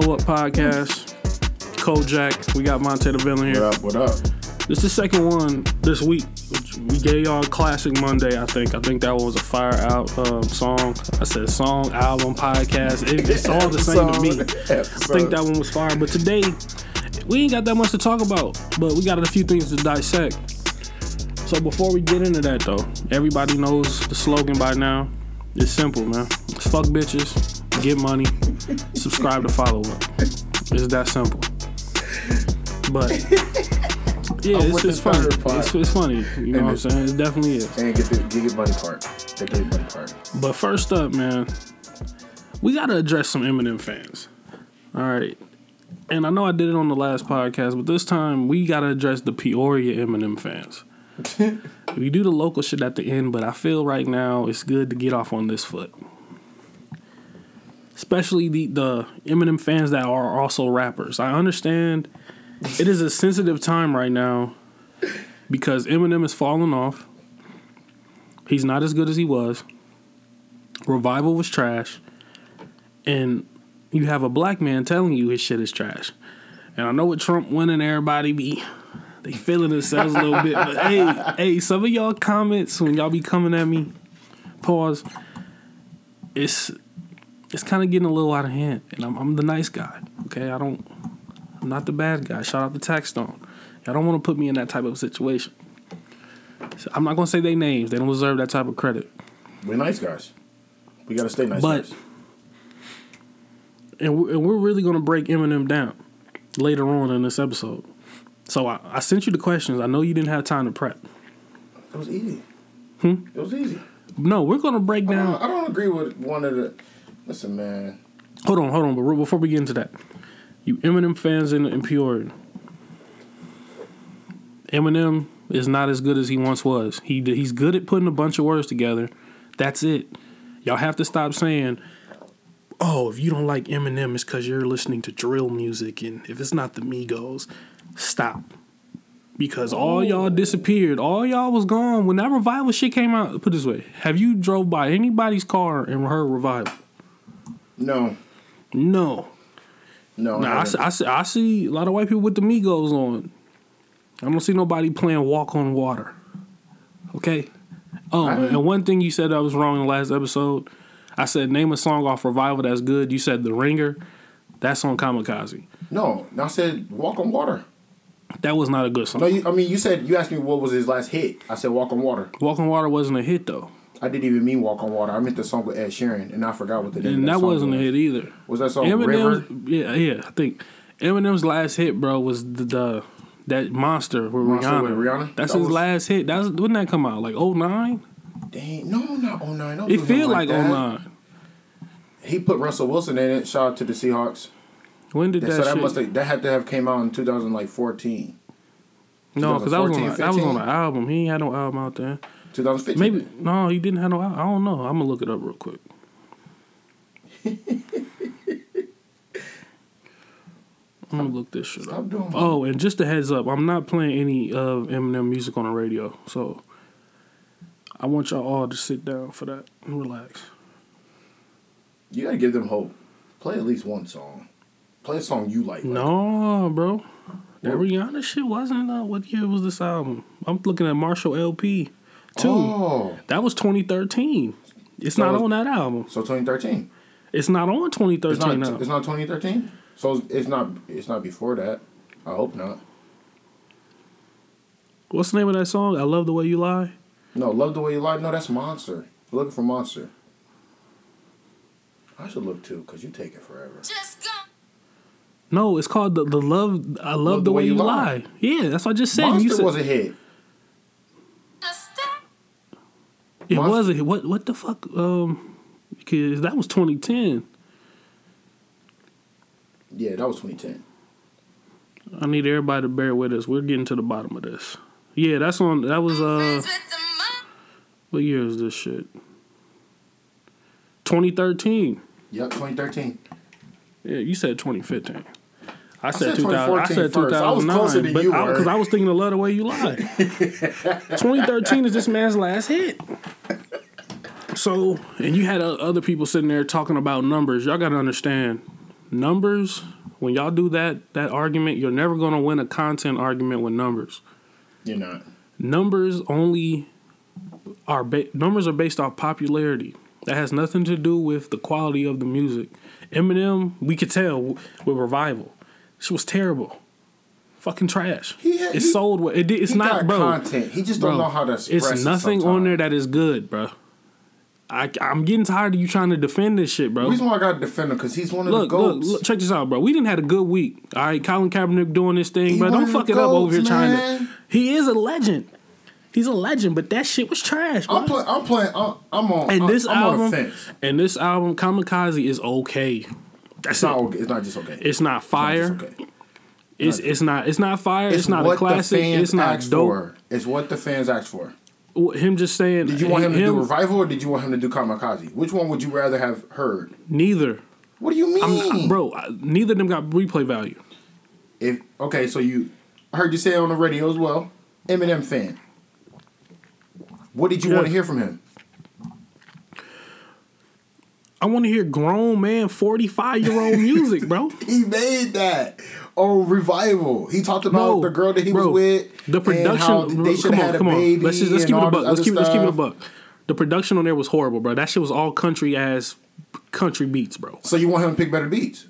Follow up podcast. Kojak. We got Monte the Villain here. What up? What up? This is the second one this week. We gave y'all Classic Monday, I think. I think that one was a fire out um, song. I said song, album, podcast. It, it's all the same to me. I think that one was fire. But today, we ain't got that much to talk about. But we got a few things to dissect. So before we get into that, though, everybody knows the slogan by now. It's simple, man. It's fuck bitches, get money, subscribe to follow up. It's that simple. But yeah, it's, it's funny. It's, it's funny. You know what I'm saying? It definitely is. And get the get your money part. The money part. But first up, man, we gotta address some Eminem fans. All right. And I know I did it on the last podcast, but this time we gotta address the Peoria Eminem fans. we do the local shit at the end, but I feel right now it's good to get off on this foot. Especially the, the Eminem fans that are also rappers. I understand it is a sensitive time right now because Eminem is falling off. He's not as good as he was. Revival was trash. And you have a black man telling you his shit is trash. And I know with Trump winning, everybody be they feeling themselves a little bit. But hey, hey, some of y'all comments when y'all be coming at me, pause. It's it's kind of getting a little out of hand, and I'm I'm the nice guy. Okay, I don't. I'm not the bad guy. Shout out to Taxstone. Y'all don't want to put me in that type of situation. So I'm not gonna say their names. They don't deserve that type of credit. We're nice guys. We gotta stay nice But- guys. and we're, and we're really gonna break Eminem down later on in this episode. So I, I sent you the questions. I know you didn't have time to prep. It was easy. Hmm? It was easy. No, we're gonna break I don't, down. I don't agree with one of the. Listen, man. Hold on, hold on. But before we get into that, you Eminem fans in, in Peoria, Eminem is not as good as he once was. He he's good at putting a bunch of words together. That's it. Y'all have to stop saying, "Oh, if you don't like Eminem, it's because you're listening to drill music, and if it's not the Migos, stop." Because all oh. y'all disappeared. All y'all was gone when that revival shit came out. Put it this way: Have you drove by anybody's car and heard revival? No. No. No. Nah, I, see, I, see, I see a lot of white people with the Migos on. I don't see nobody playing Walk on Water. Okay? Oh, I- and one thing you said that was wrong in the last episode. I said, name a song off Revival that's good. You said The Ringer. That's on Kamikaze. no. I said walk on water. That was not a good song. No, you, I mean you said you asked me what was his last hit. I said walk on water. Walk on Water wasn't a hit, though. I didn't even mean walk on water. I meant the song with Ed Sheeran, and I forgot what the name. And that that, wasn't a was. hit either. Was that song River? Eminem's, yeah, yeah, I think Eminem's last hit, bro, was the, the that monster with Monster Rihanna. with Rihanna? That's That his was- last hit. That's when that come out, like 09? Dang, no, not 09. Don't It feel like, oh that. 09. He put Russell Wilson in it. Shout out to the Seahawks. When did that, so that shit? must have, that had to have came out in 2014, no, because that was on 2014, a, that was on 15? an album. He ain't had no album out there. 2015. Maybe no, he didn't have no. I don't know. I'm gonna look it up real quick. I'm gonna look this shit up. Doing Oh, and just a heads up, I'm not playing any of Eminem music on the radio, so I want y'all all to sit down for that and relax. You gotta give them hope. Play at least one song. Play a song you like. like. No, bro, that? Rihanna shit wasn't. Uh, what year was this album? I'm looking at Marshall LP two. Oh, That was 2013. It's So not it's- on that album. so 2013. It's not on It's 2013 not. now. It's not 2013. So it's not. It's not before that. I hope not. What's the name of that song? I love the way you lie. No, love the way you lie. No, that's Monster. We're looking for Monster. I should look too, cause you take it forever. Just go. No, it's called the the love. I love, the, way, you lie. Yeah, that's what I just said. You Monster said was a hit. Just stop. It Monster- was a hit. What what the fuck? Um, because that was 2010. Yeah, that was 2010. I need everybody to bear with us. We're getting to the bottom of this. Yeah, that's on. That was uh, Friends with the mob. what year is this shit? 2013. Yep, 2013. Yeah, you said 2015. I said said 2000. I said first. I was 2009. closer than but you were. Because I was thinking the love the way you lie. 2013 is this man's last hit. So, and you had other people sitting there talking about numbers. Y'all got to understand, numbers. When y'all do that that argument, you're never gonna win a content argument with numbers. You're not. Numbers only are ba- numbers are based off popularity. That has nothing to do with the quality of the music. Eminem, we could tell with Revival, she was terrible, fucking trash. He had- it he- sold well. It did, it's he not, got bro. content. He just don't know how to express It's it nothing on there that is good, bro. I, I'm getting tired of you trying to defend this shit, bro. The reason why I got to defend him because he's one of Look, the look, goats. look, check this out, bro. We didn't had a good week. All right, Colin Kaepernick doing this thing, He bro. Don't fuck it up over here goats, trying to. He is a legend. He's a legend, but that shit was trash, bro. I'm playing. I'm playing. I'm, I'm on. and I'm, this I'm album, on the fence. and this album, Kamikaze, is okay. That's It's not. Okay. It's not just okay. It's not fire. It's, not okay. It's it's not it's not fire. It's, not a classic. It's not asked dope. For. It's what the fans asked for. Him just saying. Did you want him to do revival or did you want him to do kamikaze? Which one would you rather have heard? Neither, What do you mean, I'm, bro. I- Neither of them got replay value. If okay, so you, I heard you say it on the radio as well. Eminem fan. What did you Yeah. want to hear from him? I want to hear grown man, forty five year old music, bro. He made that on revival. He talked about No, the girl that he bro. was with. The and how production. they should come have on, had a come on. baby. Let's just let's keep it a buck. Let's keep let's keep it a buck. The production on there was horrible, bro. That shit was all country ass country beats, bro. So you want him to pick better beats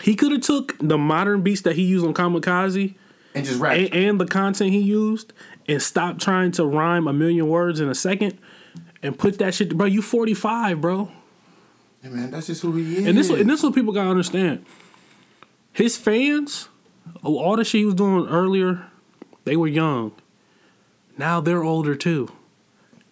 He could have took the modern beats that he used on Kamikaze and just rap. and, and the content he used and stop trying to rhyme a million words in a second and put that shit. Bro, you forty five, bro. Hey, man, that's just who he is. And this and this is what people gotta understand. His fans, oh, all the shit he was doing earlier, they were young. Now they're older too.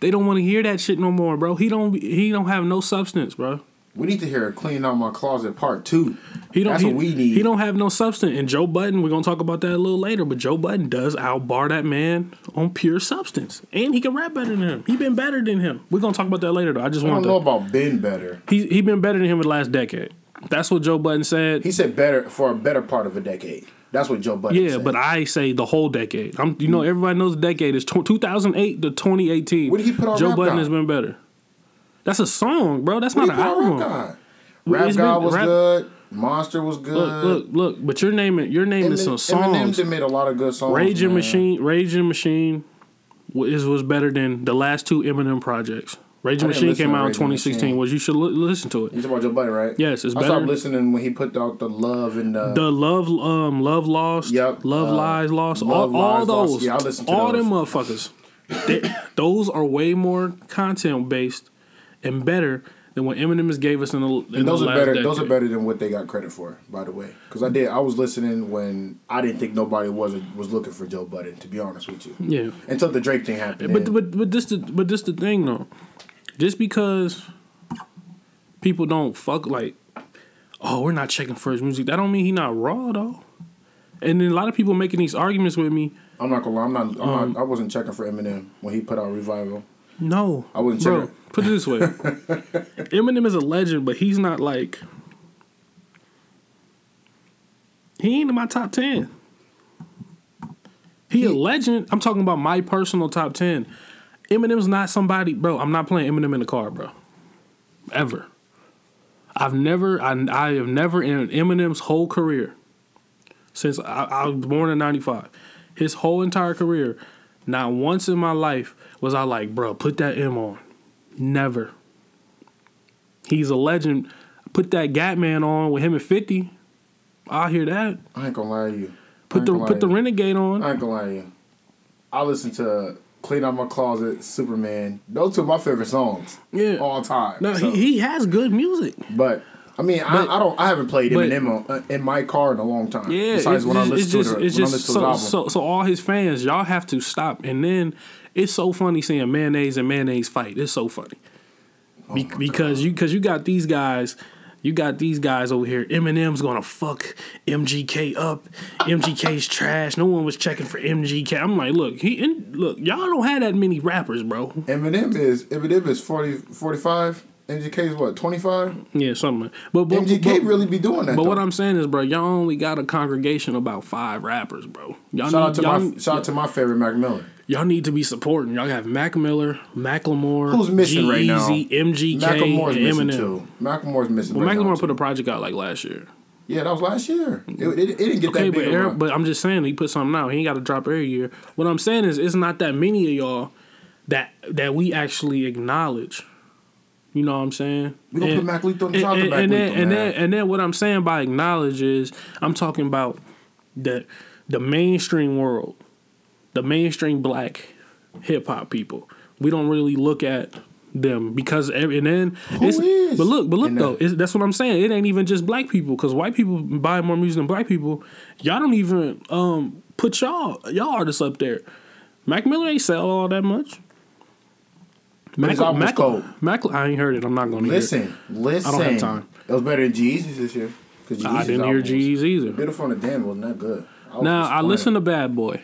They don't want to hear that shit no more, bro. He don't he don't have no substance, bro. We need to hear "Clean Out My Closet" Part Two. He don't That's he, what we need. He don't have no substance. And Joe Budden, we're gonna talk about that a little later, but Joe Budden does outbar that man on pure substance. And he can rap better than him. He been better than him. We're gonna talk about that later though. I just want don't know about been better. he he been better than him in the last decade. That's what Joe Budden said. He said better for a better part of a decade. That's what Joe Budden. Yeah, said. but I say the whole decade. I'm, you know, everybody knows the decade is tw 2008 to 2018. What did he put on Joe God? has been better. That's a song, bro. That's What not an album. Rap God? Rap it's God been- was Rap- good. Monster was good. Look, look, look. But you're naming you're naming some Eminem songs. done made a lot of good songs. Raging man. Machine, Raging Machine, is was better than the last two Eminem projects. I didn't Machine came out in 2016. Machine. Was you should li- listen to it. You about your Budden, right? Yes, it's I better. stopped listening when he put out the love and the. The love, um, love lost, Yep, love uh, lies lost, Love all, all Lies Lost. those, Yeah, I listened to all those. them motherfuckers. They- those are way more content based and better than what Eminem has gave us in the. In and those the are better. Decade. Those are better than what they got credit for, by the way. Because I did. I was listening when I didn't think nobody was was looking for Joe Budden. To be honest with you, Yeah, until the Drake thing happened. but but but this the but this the thing though. Just because people don't fuck like, oh, we're not checking for his music. That don't mean he not raw though. And then a lot of people making these arguments with me. I'm not gonna lie. I'm not. I'm Um, not I wasn't checking for Eminem when he put out Revival. No, I wouldn't bro. Put it this way: Eminem is a legend, but he's not like he ain't in my top ten. He, a legend. I'm talking about my personal top ten. Eminem's not somebody, bro. I'm not playing Eminem in the car, bro. Ever. I've never. I, I have never in Eminem's whole career since I, I was born in '95. His whole entire career, not once in my life was I like, bro, put that M on. Never. He's a legend. Put that Gatman on with him at 50. I'll hear that. I ain't gonna lie to you. Put the put the you. Renegade on. I ain't gonna lie to you. I listen to "Clean Out My Closet," "Superman." Those two are my favorite songs. Yeah. all time. No, So- he, he has good music. But I mean, But- I, I don't. I haven't played Eminem on- uh, in my car in a long time. Yeah, Besides it's when I just- listen it's to the, it's just listen to his so, album. so so all his fans, y'all have to stop. And then it's so funny seeing mayonnaise and mayonnaise fight. It's so funny Oh Be- because you because you got these guys. You got these guys over here. Eminem's gonna fuck MGK up. MGK's trash. No one was checking for MGK. I'm like, look, he look. Y'all don't have that many rappers, bro. Eminem is Eminem is 40, 45. MGK is what twenty five. Yeah, something. like- But, but MGK but, really be doing that. But though. what I'm saying is, bro, y'all only got a congregation of about five rappers, bro. Y'all shout out to y'all, my shout out to my favorite Mac Miller. y'all need to be supporting. Y'all have Mac Miller, Macklemore, Who's missing right now? MGK, Macklemore's and missing Eminem. too. Macklemore's missing. Well, right now, Macklemore put too. a project out like last year. Yeah, that was last year. It, it, it didn't get Okay, that big. a every- but I'm just saying he put something out. He ain't got to drop every year. What I'm saying is, it's not that many of y'all that that we actually acknowledge. You know what I'm saying? We gonna put Mac Lethal on the and, top of and, Mac and then, and then and then what I'm saying by acknowledge is I'm talking about the the mainstream world, the mainstream black hip hop people. We don't really look at them because every, and then Who it's is but look but look though it's, that's what I'm saying. It ain't even just black people because white people buy more music than black people. Y'all don't even um put y'all y'all artists up there. Mac Miller ain't sell all that much. Mac, was Mac. Mac, I ain't heard it. I'm not gonna hear it. listen, listen. I don't have time. It was better than G-Eazy's this year. 'cause I G-Eazy's didn't hear was- G's either. Beautiful and the Damned wasn't that good. I was Now I disappointed. listen to Bad Boy.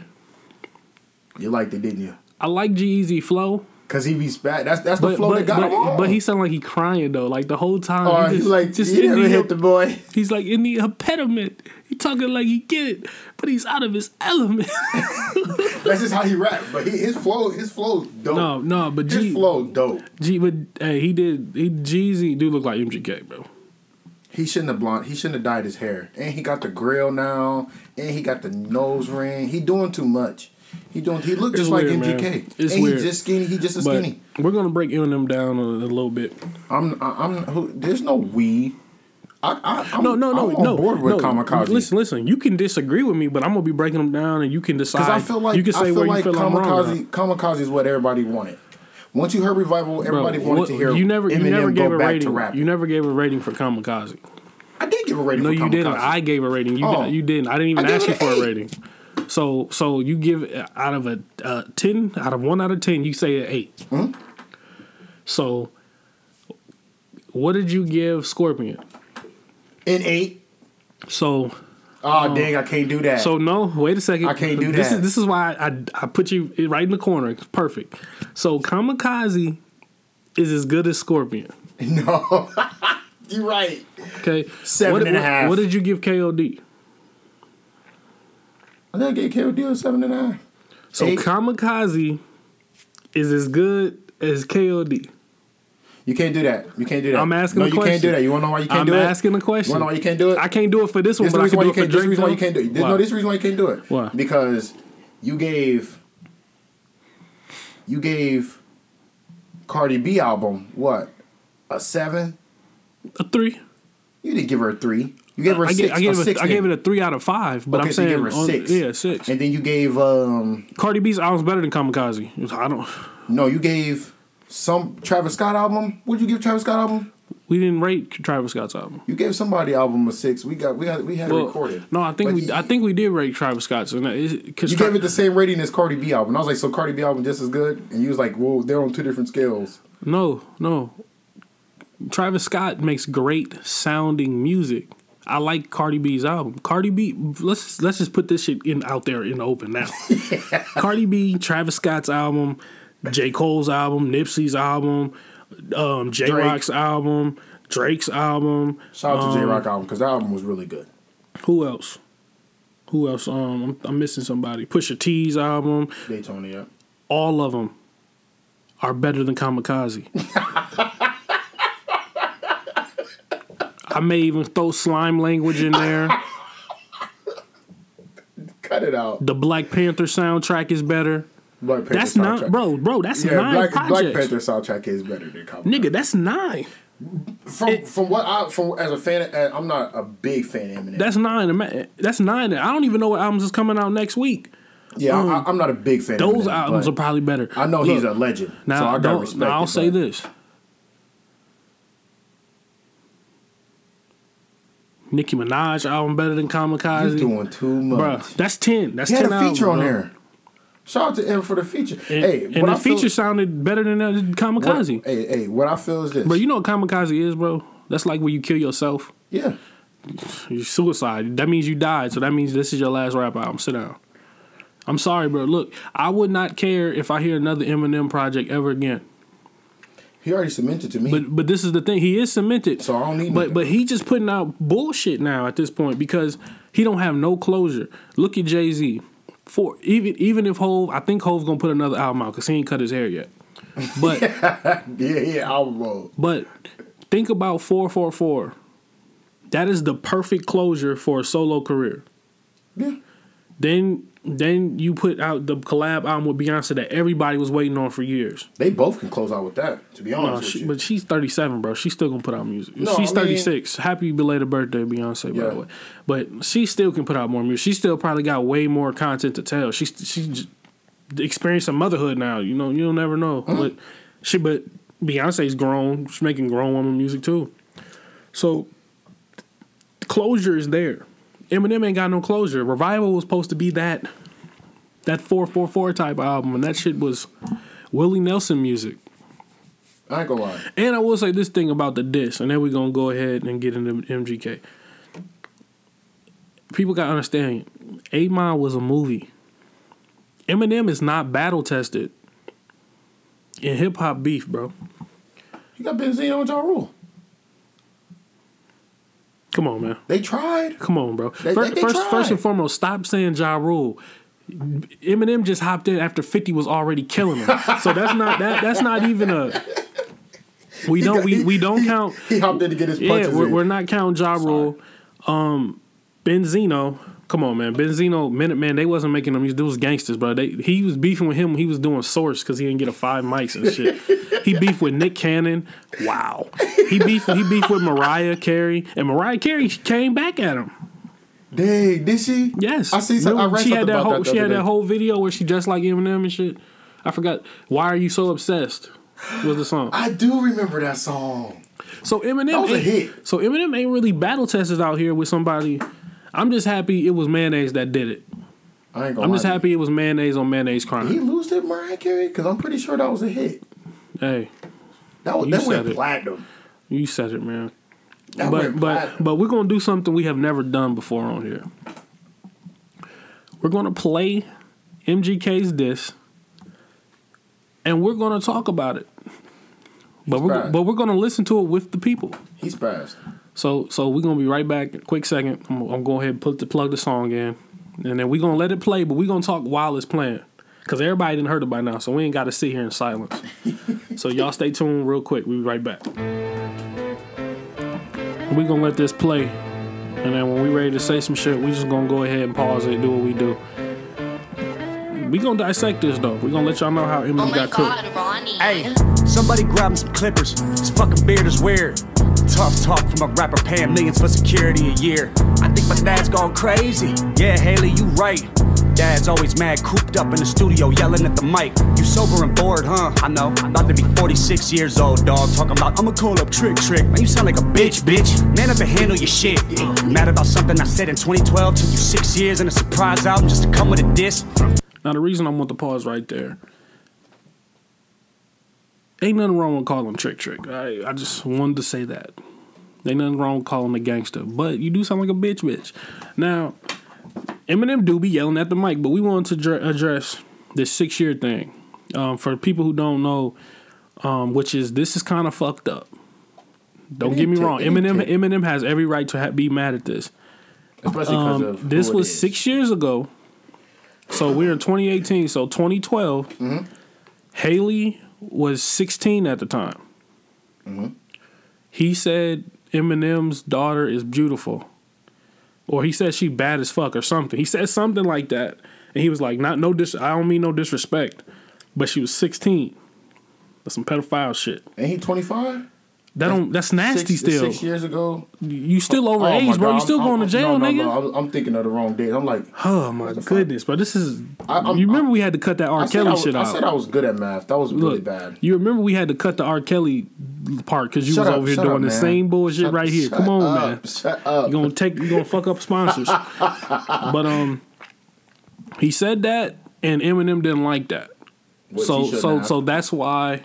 You liked it, didn't you? I like G-Eazy flow, Cause he be spat. That's that's the but flow but, that got him but, on. but he sound like he crying though. Like the whole time, oh, he he's like just he in never the, hit the boy. He's like in the impediment. He talking like he get it, but he's out of his element. That's just how he rap. But he, his flow, his flow, dope. no, no, but his G, flow, dope. G, but hey, he did. He G-Eazy do look like MGK, bro. He shouldn't have blonde. He shouldn't have dyed his hair. And he got the grill now. And he got the nose ring. He doing too much. He don't. He look It's just like MGK. man. It's and weird. he just skinny. He just a But skinny. we're gonna break Eminem down a, a little bit. I'm. I- I'm. Who, there's no we. I, I, I'm, No, no, no, I'm on no. board with no. Kamikaze. Listen, listen. You can disagree with me, but I'm gonna be breaking them down, and you can decide. Because I feel like you can I say feel where like you feel. Kamikaze. Kamikaze is what everybody wanted. Once you heard revival, everybody Bro, wanted what- to hear. You never, you never gave a rating. You never gave a rating for Kamikaze. I did give a rating. No, you Kamikaze. didn't. I gave a rating. You Oh. got, you didn't. I didn't even I ask you for an a rating. So so you give out of a uh, ten out of one out of ten. You say an 8 Hmm? So what did you give Scorpion? An eight. So Oh, dang! I can't do that. so no. Wait a second. I can't do that. this that. Is, this is why I I put you right in the corner. It's perfect. So Kamikaze is as good as Scorpion. no, you're right. Okay, Seven what, and a what- half. What did you give KOD? I think I gave KOD a seven a half. So Eight. Kamikaze is as good as KOD. You can't do that. You can't do that. I'm asking No, a you can't do question. that. You want to know why you can't I'm do it? asking a question. You want to know why you can't do it? I can't do it for this one, This but I can why do you it for can't. This reason why you can't do it. This, Why? no, this reason why you can't do it. Why? Because you gave you gave Cardi B album what a seven. a three. You didn't give her a three. You gave her a I, six. gave, I gave a it. six I gave it a three out of five. But Okay, I'm so saying, gave her a on- six. yeah, six. And then you gave um Cardi B's album's better than Kamikaze. I don't. no, you gave some Travis Scott album. What'd you give Travis Scott album? We didn't rate Travis Scott's album. You gave somebody album a six. We got we got we had it recorded. no, I think But we. you- I think we did rate Travis Scott's, and because You gave it the same rating as Cardi B album. And I was like, so Cardi B album just as good? And you was like, well, they're on two different scales. no, no. Travis Scott makes great sounding music. I like Cardi B's album. Cardi B, let's let's just put this shit in out there in the open now. Cardi B, Travis Scott's album, J. Cole's album, Nipsey's album, um, Jay Rock's album, Drake's album. Shout out to J Um, Rock album because that album was really good. Who else? Who else? Um, I'm, I'm missing somebody. Pusha T's album. Daytona, yeah. All of them are better than Kamikaze. I may even throw slime language in there. Cut it out. The Black Panther soundtrack is better. Black Panther That's soundtrack. not, bro, bro. That's Yeah, nine Black, Black Panther soundtrack is better than Cowboy. nigga. That's nine. From from what I from as a fan, I'm not a big fan of Eminem. That's nine. That's nine. I don't even know what albums is coming out next week. yeah, I, um, I'm not a big fan. of Those Eminem, albums are probably better. I know he's a legend, now. so I got don't- respect. now I'll it, say this: Nicki Minaj album better than Kamikaze. He's doing too much. Bruh, that's ten. That's he had ten a feature on bro. there. Shout out to him for the feature. And, hey, and what the I feel- feature sounded better than uh, what- Kamikaze. Hey, hey, what I feel is this. Bro, you know what Kamikaze is, bro? That's like when you kill yourself. yeah, You suicide. That means you died. So that means this is your last rap album. Sit down. I'm sorry, bro. Look, I would not care if I hear another Eminem project ever again. He already cemented to me. But but this is the thing. He is cemented. So I don't need But nothing. but he just putting out bullshit now at this point because he don't have no closure. Look at Jay Z. For even even if Hove, I think Hove's gonna put another album out because he ain't cut his hair yet. But yeah, yeah, album but think about four four four. That is the perfect closure for a solo career. Yeah. Then then you put out the collab album with Beyonce that everybody was waiting on for years. They both can close out with that. To be honest No, with she, you. but she's 37, bro. She's still gonna put out music. No, she's I mean- 36. Happy belated birthday, Beyonce, by Yeah. the way. But she still can put out more music. She still probably got way more content to tell. She's she's experiencing motherhood now. You know, you'll never know. Mm-hmm. But she, but Beyonce's grown. She's making grown woman music too. So closure is there. Eminem ain't got no closure. Revival was supposed to be that that four four four type album, and that shit was Willie Nelson music. I ain't gonna lie. And I will say this thing about the diss, and then we're gonna go ahead and get into MGK. People gotta understand, Eight Mile was a movie. Eminem is not battle tested in hip hop beef, bro. You got Benzino and Ja Rule. Come on, man. They tried. Come on, bro. They- first, they first, tried. first and foremost, stop saying Ja Rule. Eminem just hopped in after Fifty was already killing him, so that's not that. That's not even a. We don't we, we don't count. He hopped in to get his Yeah, punches we're, in. we're not counting Ja Rule. Um, Benzino, come on, man. Benzino, Minute Man, they wasn't making them. These dudes was gangsters, bro. They, he was beefing with him. when He was doing Source because he didn't get a five mics and shit. he beefed with Nick Cannon. Wow. He beefed. He beefed with Mariah Carey, and Mariah Carey came back at him. Dang, did she? Yes, I see. Some, I read she something had that whole. that. she had other that whole video where she dressed like Eminem and shit. I forgot. Why are you so obsessed? Was the song. I do remember that song. So Eminem That was a ain't- hit. So Eminem ain't really battle tested out here with somebody. I'm just happy it was mayonnaise that did it. I. I'm just happy it was mayonnaise on mayonnaise you. He crime. lose to Mariah Carey because I'm pretty sure that was a hit. Hey, That was You that said went it. platinum. you said it, man. That but but but we're gonna do something we have never done before on here. We're gonna play MGK's diss, and we're gonna talk about it. But we're but we're gonna listen to it with the people. He's fast. So so we're gonna be right back. in a Quick second. I'm, I'm going ahead and put the plug the song in, and then we're gonna let it play. But we're gonna talk while it's playing, cause everybody didn't heard it by now. So we ain't got to sit here in silence. so y'all stay tuned real quick. We'll be right back. we gonna let this play, and then when we ready to say some shit, we just gonna go ahead and pause it, do what we do. We gonna dissect this though. We gonna let y'all know how Eminem Oh my got cooked. Ronnie. Hey, somebody grab him some clippers. This fucking beard is weird. Tough talk from a rapper paying millions for security a year. I think my dad's gone crazy. Yeah, Haley, you right. Dad's always mad, cooped up in the studio, yelling at the mic. You sober and bored, huh? I know. I'm about to be 46 years old, dog. Talking about, I'ma call up Trick Trick. Man, you sound like a bitch, bitch. Man up and handle your shit. You mad about something I said in 2012? Took you six years and a surprise album just to come with a diss? Now the reason I want to pause right there. Ain't nothing wrong with calling him Trick Trick. I I just wanted to say that. Ain't nothing wrong with calling him a gangster, but you do sound like a bitch, bitch. Now, Eminem do be yelling at the mic, but we wanted to dr- address this six year thing. Um, for people who don't know, um, which is this is kind of fucked up. Don't get me ain't wrong. ta- it ain't Eminem ta- Eminem has every right to ha- be mad at this. Especially because Um, of this it was is. six years ago. So we're in 2018. So 2012, Mm-hmm. Haley was 16 at the time. Mm-hmm. He said Eminem's daughter is beautiful, or he said she bad as fuck or something. He said something like that, and he was like, "Not no dis. I don't mean no disrespect, but she was 16. That's some pedophile shit. Ain't he 25? That don't. That's nasty. Six, still, Six years ago. you still over Oh age, bro. God, You still I'm- going to I'm- jail, no, no, nigga. No, I'm, thinking of the wrong date. I'm like, Oh my goodness, bro! This is. I- you remember we had to cut that R. Kelly was, shit I said I was good at math. That was really bad. you remember we had to cut the R. Kelly part because you Shut was up, over here doing up, the same bullshit Shut- right here. Come on, up, man. Shut up. You gonna take? You gonna fuck up sponsors? but um, he said that, and Eminem didn't like that. Which so so have. so that's why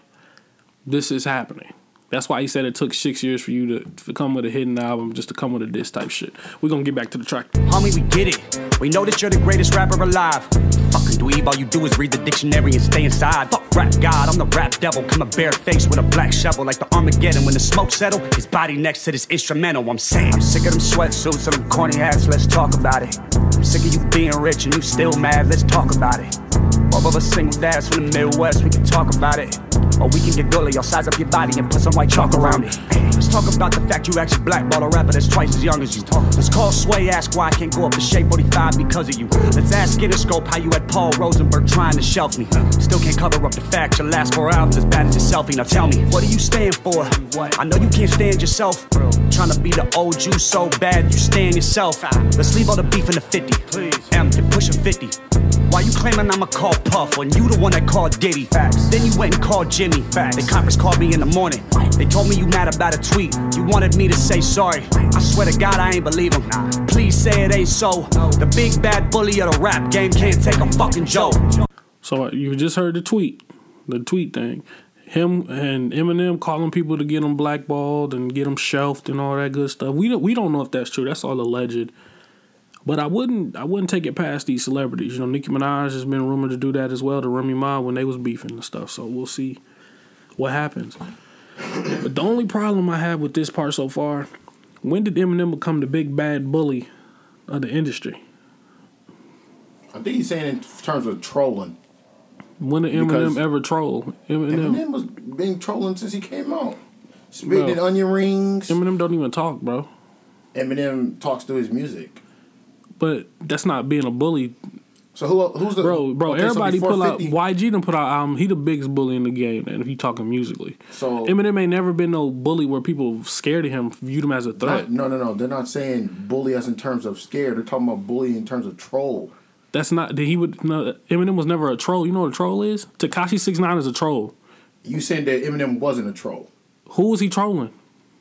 this is happening. That's why he said it took six years for you to, to come with a hidden album, just to come with a diss type shit. We're gonna get back to the track. Homie, we get it. We know that you're the greatest rapper alive. Fucking dweeb, all you do is read the dictionary and stay inside. Fuck rap god, I'm the rap devil. Come a bare face with a black shovel like the Armageddon. When the smoke settle, his body next to this instrumental. I'm saying, I'm sick of them sweatsuits and them corny hats. Let's talk about it. I'm sick of you being rich and you still mad. Let's talk about it. Both of us single dads from the Midwest, we can talk about it. Or we can get gully, I'll size up your body and put some white chalk around it. Let's talk about the fact you actually blackball a rapper that's twice as young as you. Let's call Sway, ask why I can't go up to Shade 45 because of you. Let's ask Interscope how you had Paul Rosenberg trying to shelf me. Still can't cover up the fact your last four albums as bad as your selfie. Now tell me, what do you stand for? I know you can't stand yourself. Trying to be the old you so bad you stand yourself. Let's leave all the beef in the 50. M, you're pushing 50. Why you claiming I'ma call Puff when you the one that called Diddy? Facts. Then you went and called Jimmy. Facts. The conference called me in the morning. They told me you mad about a tweet. You wanted me to say sorry. I swear to God I ain't believe him. Please say it ain't so. The big bad bully of the rap game can't take a fucking joke. So uh, you just heard the tweet, the tweet thing. Him and Eminem calling people to get them blackballed and get them shelved and all that good stuff. We don't we don't know if that's true. That's all alleged. But I wouldn't I wouldn't take it past these celebrities. You know, Nicki Minaj has been rumored to do that as well to Remy Ma when they was beefing and stuff. So we'll see what happens. But the only problem I have with this part so far, when did Eminem become the big bad bully of the industry? I think he's saying in terms of trolling. When did Eminem Because- ever troll? Eminem, Eminem was been trolling since he came out. Spitting Bro. onion rings. Eminem don't even talk, bro. Eminem talks through his music. But that's not being a bully, So who who's the bro. Bro, okay, everybody before pull out 50 YG. Done put out album. He the biggest bully in the game, and he talking musically. So Eminem ain't never been no bully where people scared of him, viewed him as a threat. no, no, no. They're not saying bully as in terms of scared. They're talking about bully in terms of troll. That's not. He would. No, Eminem was never a troll. You know what a troll is? Tekashi Six Nine is a troll. You saying that Eminem wasn't a troll? Who was he trolling?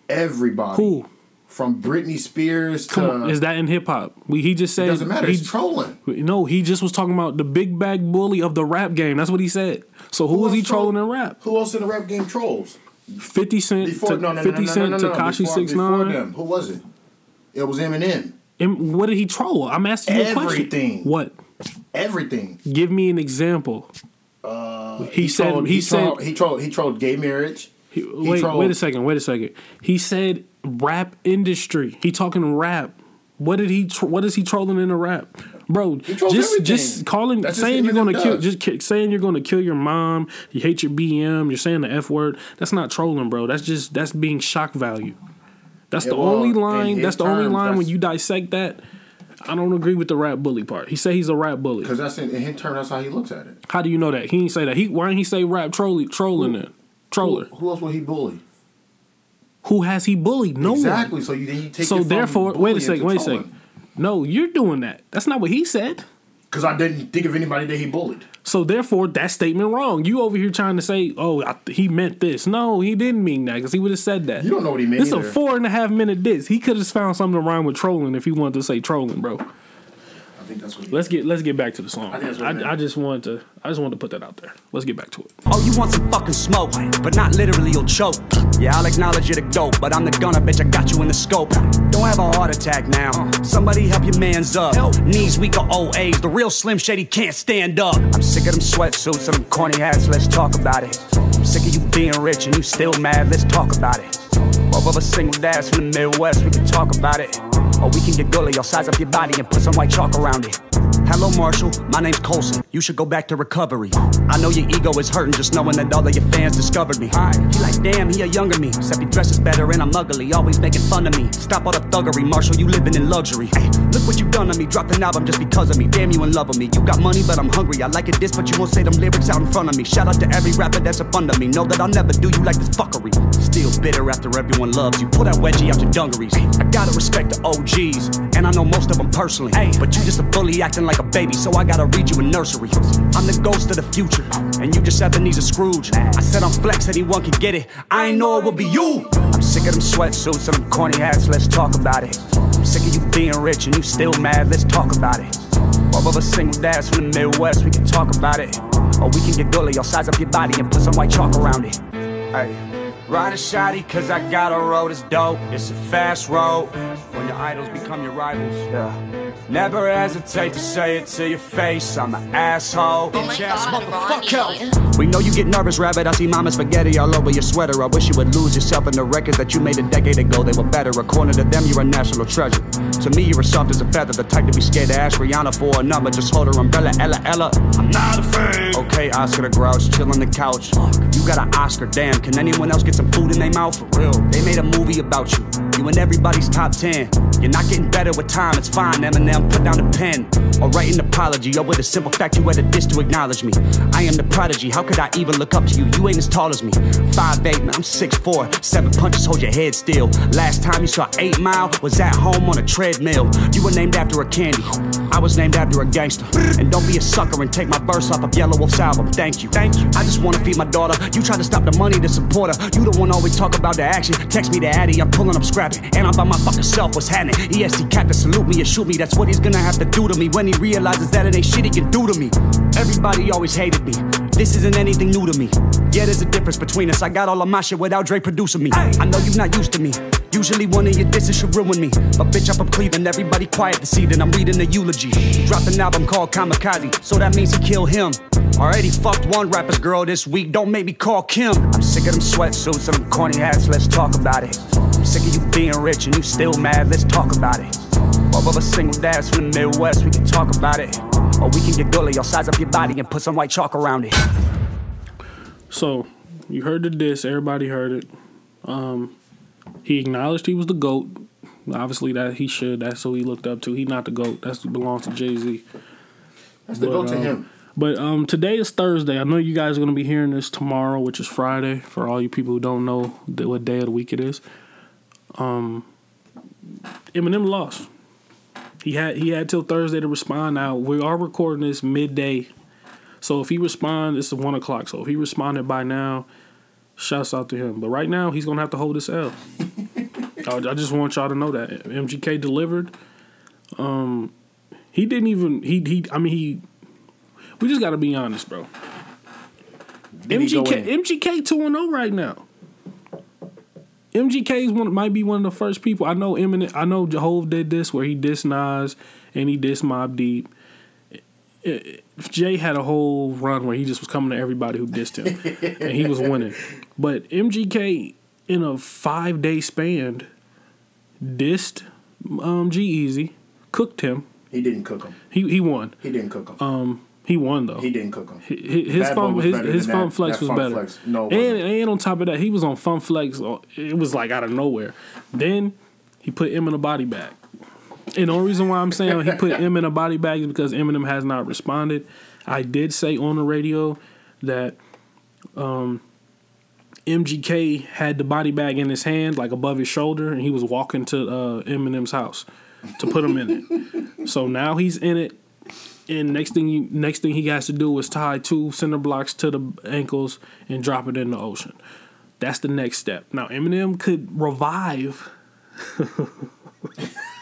Everybody. Who? From Britney Spears to Come on, is that in hip hop? We he just said doesn't matter. He, It's trolling. no, he just was talking about the big bag bully of the rap game. That's what he said. So who, was he else troll- trolling in rap? Who else in the rap game trolls? Fifty Cent, Before to, no, no, Fifty no, no, Cent, no, no, no. Tekashi Six Nine. them. Who was it? It was Eminem. And what did he troll? I'm asking you a question. Everything. What? Everything. Give me an example. Uh, He said- trolled- he said- trolled, he trolled he trolled gay marriage. He- wait, trolled- wait a second. Wait a second. He said rap industry. He talking rap. What did he? Tr- what is he trolling in the rap, bro? He Just everything. just calling, That's just saying you're gonna kill, does. just saying you're gonna kill your mom. You hate your BM. You're saying the f word. That's not trolling, bro. That's just that's being shock value. That's Yeah, the well, only line. That's the only line when you dissect that. I don't agree with the rap bully part. He say he's a rap bully. Because that's in, in his term, that's how he looks at it. How do you know that? He didn't say that. He why didn't he say rap trolling trolling it? Troller. Who, who else would he bully? Who has he bullied? No one. exactly. So you then you take So therefore, wait a second, wait a second. No, you're doing that. That's not what he said. Because I didn't think of anybody that he bullied. So therefore, that statement wrong. You over here trying to say, "Oh, I, he meant this." No, he didn't mean that because he would have said that. You don't know what he meant This is a four and a half minute diss. He could have found something to rhyme with trolling if he wanted to say trolling, bro. I think that's what Let's get let's get back to the song. I think that's what I. I just wanted to I just wanted to put that out there. Let's get back to it. Oh, you want some fucking smoke, but not literally, you'll choke. Yeah, I'll acknowledge you're the dope, but I'm the gunner, bitch. I got you in the scope. Don't have a heart attack now. Somebody help your man's up. Knees weak or old age. The real Slim Shady can't stand up. I'm sick of them sweatsuits and them corny hats. Let's talk about it. I'm sick of you being rich and you still mad. Let's talk about it. Both of us single dads from the Midwest. We can talk about it. Or we can get gully. I'll size up your body and put some white chalk around it. Hello, Marshall. My name's Colson. You should go back to recovery. I know your ego is hurting just knowing that all of your fans discovered me. He like, damn, he a younger me. Except he dresses better and I'm ugly. Always making fun of me. Stop all the thuggery, Marshall. You living in luxury. Hey, look what you done to me. Dropped an album just because of me. Damn, you in love with me. You got money, but I'm hungry. I like it this, but you won't say them lyrics out in front of me. Shout out to every rapper that's up under me. Know that I'll never do you like this fuckery. Still bitter after everyone loves you. Pull that wedgie out your dungarees. I gotta respect the OGs, and I know most of them personally. But you just a bully acting like a baby, so I gotta read you a nursery. I'm the ghost of the future, and you just Ebenezer Scrooge. I said I'm flex, anyone can get it. I ain't know it would be you. I'm sick of them sweatsuits and them corny hats, let's talk about it. I'm sick of you being rich and you still mad, let's talk about it. Both of us single dads from the Midwest, we can talk about it. Or we can get gully, I'll size up your body and put some white chalk around it. Hey. Ride a shotty cause I got a road is dope. It's a fast road. When your idols become your rivals. Yeah. Never hesitate to say it to your face. I'm an asshole. Oh my ass motherfucker. We know you get nervous, rabbit. I see mama spaghetti all over your sweater. I wish you would lose yourself in the records that you made a decade ago. They were better. According to them, you're a national treasure. To me, you're as soft as a feather. The type to be scared to ask Rihanna for a number. Just hold her umbrella, Ella, Ella. I'm not a fan. Okay, Oscar the Grouch, chill on the couch. You got an Oscar, damn. Can anyone else get some food in their mouth? For real. They made a movie about you. You everybody's top 10. You're not getting better with time, it's fine. Eminem, put down the pen. Or write an apology, or with a simple fact, you had a diss to acknowledge me. I am the prodigy, how could I even look up to you? You ain't as tall as me. 5'8, man, I'm 6'4. Seven punches, hold your head still. Last time you saw 8 Mile was at home on a treadmill. You were named after a candy. I was named after a gangster. And don't be a sucker and take my verse off of Yelawolf's album. Thank you. Thank you. I just wanna feed my daughter. You try to stop the money to support her. You the one always talk about the action. Text me the Addy, I'm pulling up scrapping. And I'm by my fucking self. What's happening? EST captain, salute me or shoot me. That's what he's gonna have to do to me when he realizes that it ain't shit he can do to me. Everybody always hated me. This isn't anything new to me. Yeah, there's a difference between us. I got all of my shit without Dre producing me. I know you're not used to me. Usually one of your disses should ruin me. But bitch, I'm from Cleveland. Everybody quiet this evening. I'm reading the eulogy. He dropped an album called Kamikaze, so that means he killed him. Already fucked one rapper's girl this week. Don't make me call Kim. I'm sick of them sweatsuits and them corny hats. Let's talk about it. I'm sick of you being rich and you still mad. Let's talk about it. Both of us single dads from the Midwest. We can talk about it. Or we can get gully. I'll size up your body and put some white chalk around it. So you heard the diss. Everybody heard it. Um, he acknowledged he was the goat. Obviously, that he should. That's who he looked up to. He not the goat. That's belongs to Jay Z. That's the But, go to um, him. But um, today is Thursday. I know you guys are gonna be hearing this tomorrow, which is Friday. For all you people who don't know what day of the week it is, um, Eminem lost. He had he had till Thursday to respond. Now we are recording this midday, so if he responds, it's one o'clock. So if he responded by now, shouts out to him. But right now he's gonna have to hold his L. I, I just want y'all to know that MGK delivered. Um, he didn't even he he. I mean he. We just got to be honest, bro. Did MGK? MGK two and zero right now. MGK is one might be one of the first people I know. Eminem, I know Hove did this where he dissed Nas and he dissed Mobb Deep. It- Jay had a whole run where he just was coming to everybody who dissed him, and he was winning. But MGK in a five day span dissed um, G-Eazy, cooked him. He didn't cook him. He he won. He didn't cook him. Um, he won though. he didn't cook him. His, his fun his, his fun that- flex that was Fun better. Flex. No, and and on top of that, he was on Funk Flex. uh, It was like out of nowhere. Then he put him in a body bag. And the only reason why I'm saying he put him in a body bag is because Eminem has not responded. I did say on the radio that um, MGK had the body bag in his hand, like above his shoulder, and he was walking to uh, Eminem's house to put him in it. So now he's in it, and next thing you, next thing he has to do is tie two cinder blocks to the ankles and drop it in the ocean. That's the next step. Now Eminem could revive.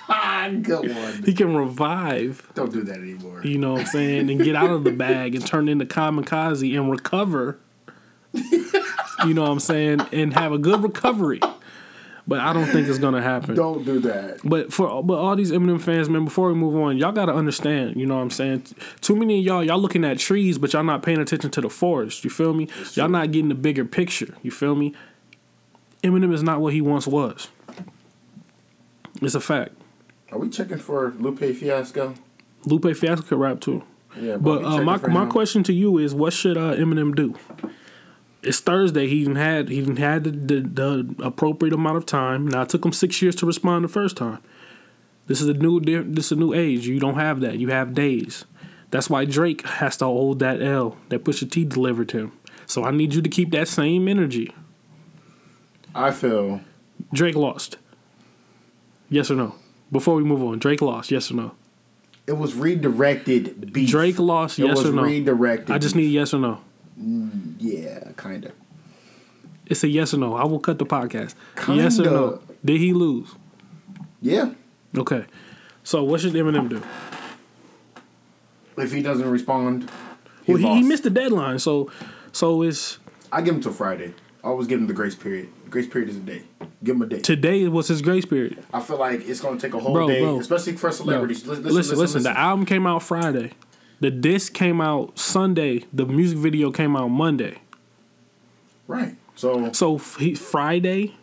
Ah, good one. He can revive. Don't do that anymore. You know what I'm saying, and get out of the bag and turn into kamikaze and recover. you know what I'm saying, and have a good recovery. But I don't think it's gonna happen. Don't do that. But for but all these Eminem fans, man, before we move on, y'all gotta understand, you know what I'm saying? Too many of y'all, y'all looking at trees, but y'all not paying attention to the forest. You feel me? Y'all not getting the bigger picture. You feel me? Eminem is not what he once was. It's a fact. Are we checking for Lupe Fiasco? Lupe Fiasco could rap too. Yeah, But we uh, my my him? question to you is, what should uh, Eminem do? It's Thursday. He even had he even had the, the, the appropriate amount of time. Now it took him six years to respond the first time. This is a new this is a new age. You don't have that. You have days. That's why Drake has to hold that L that Pusha T delivered him. So I need you to keep that same energy. I feel Drake lost. Yes or no? Before we move on, Drake lost. Yes or no? it was redirected beef. Drake lost. Yes or no? redirected. I just need yes or no. Mm. Yeah, kind of. It's a yes or no. I will cut the podcast. Yes or no? Did he lose? Yeah. Okay. So what should Eminem do? If he doesn't respond, he's Well, he, he missed the deadline. So, so it's I give him till Friday. I always give him the grace period. Grace period is a day. Give him a day. Today was his grace period. I feel like it's gonna take a whole Bro, day, bro. especially for No. celebrities. Listen, Listen, listen, listen, The album came out Friday. The disc came out Sunday. The music video came out Monday. Right. So So he, Friday,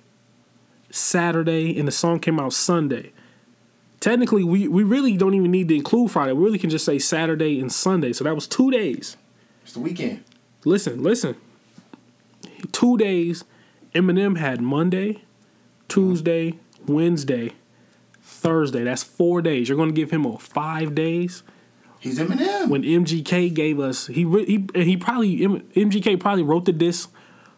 Saturday, and the song came out Sunday. Technically, we, we really don't even need to include Friday. We really can just say Saturday and Sunday. So that was two days. it's the weekend. Listen, listen. Two days. Eminem had Monday, Tuesday, Wednesday, Thursday. That's four days. You're going to give him a five days. He's Eminem. when MGK gave us he he and he probably MGK probably wrote the disc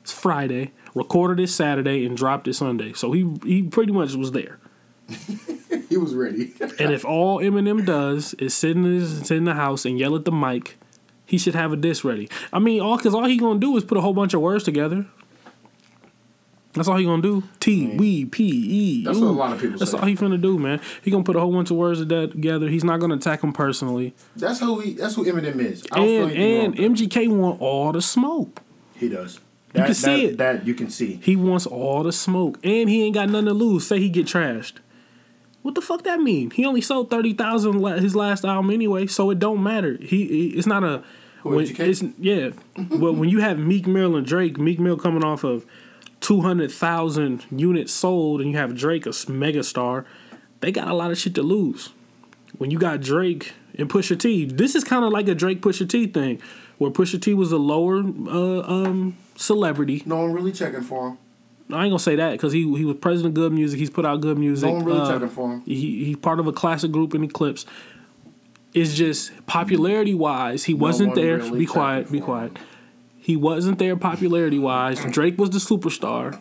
Friday, recorded it Saturday, and dropped it Sunday. So he he pretty much was there. he was ready. And if all Eminem does is sit in his sit in the house and yell at the mic, he should have a disc ready. I mean, all because all he gonna do is put a whole bunch of words together. That's all he gonna do. T we P E. That's what a lot of people That's say. all he finna do, man. He gonna put a whole bunch of words to that together. He's not gonna attack him personally. that's who he. That's who Eminem is. I And and MGK want all the smoke. he does. That, you can see that, it. That you can see. He wants all the smoke, and he ain't got nothing to lose. Say he get trashed. What the fuck that mean? He only sold thirty thousand his last album anyway, so it don't matter. He, he it's not a. Who, When, MGK? it's, yeah, but when you have Meek Mill and Drake, Meek Mill coming off of two hundred thousand units sold, and you have Drake a megastar, they got a lot of shit to lose. When you got Drake and Pusha T, this is kind of like a Drake Pusha T thing, where Pusha T was a lower uh, um, celebrity. No one really checking for him. I ain't gonna say that because he he was president of good music. He's put out good music. No one really Uh, checking for him. he he's part of a classic group in Clipse. It's just popularity wise, he wasn't there. really be quiet, be quiet. him. He wasn't there popularity wise. Drake was the superstar.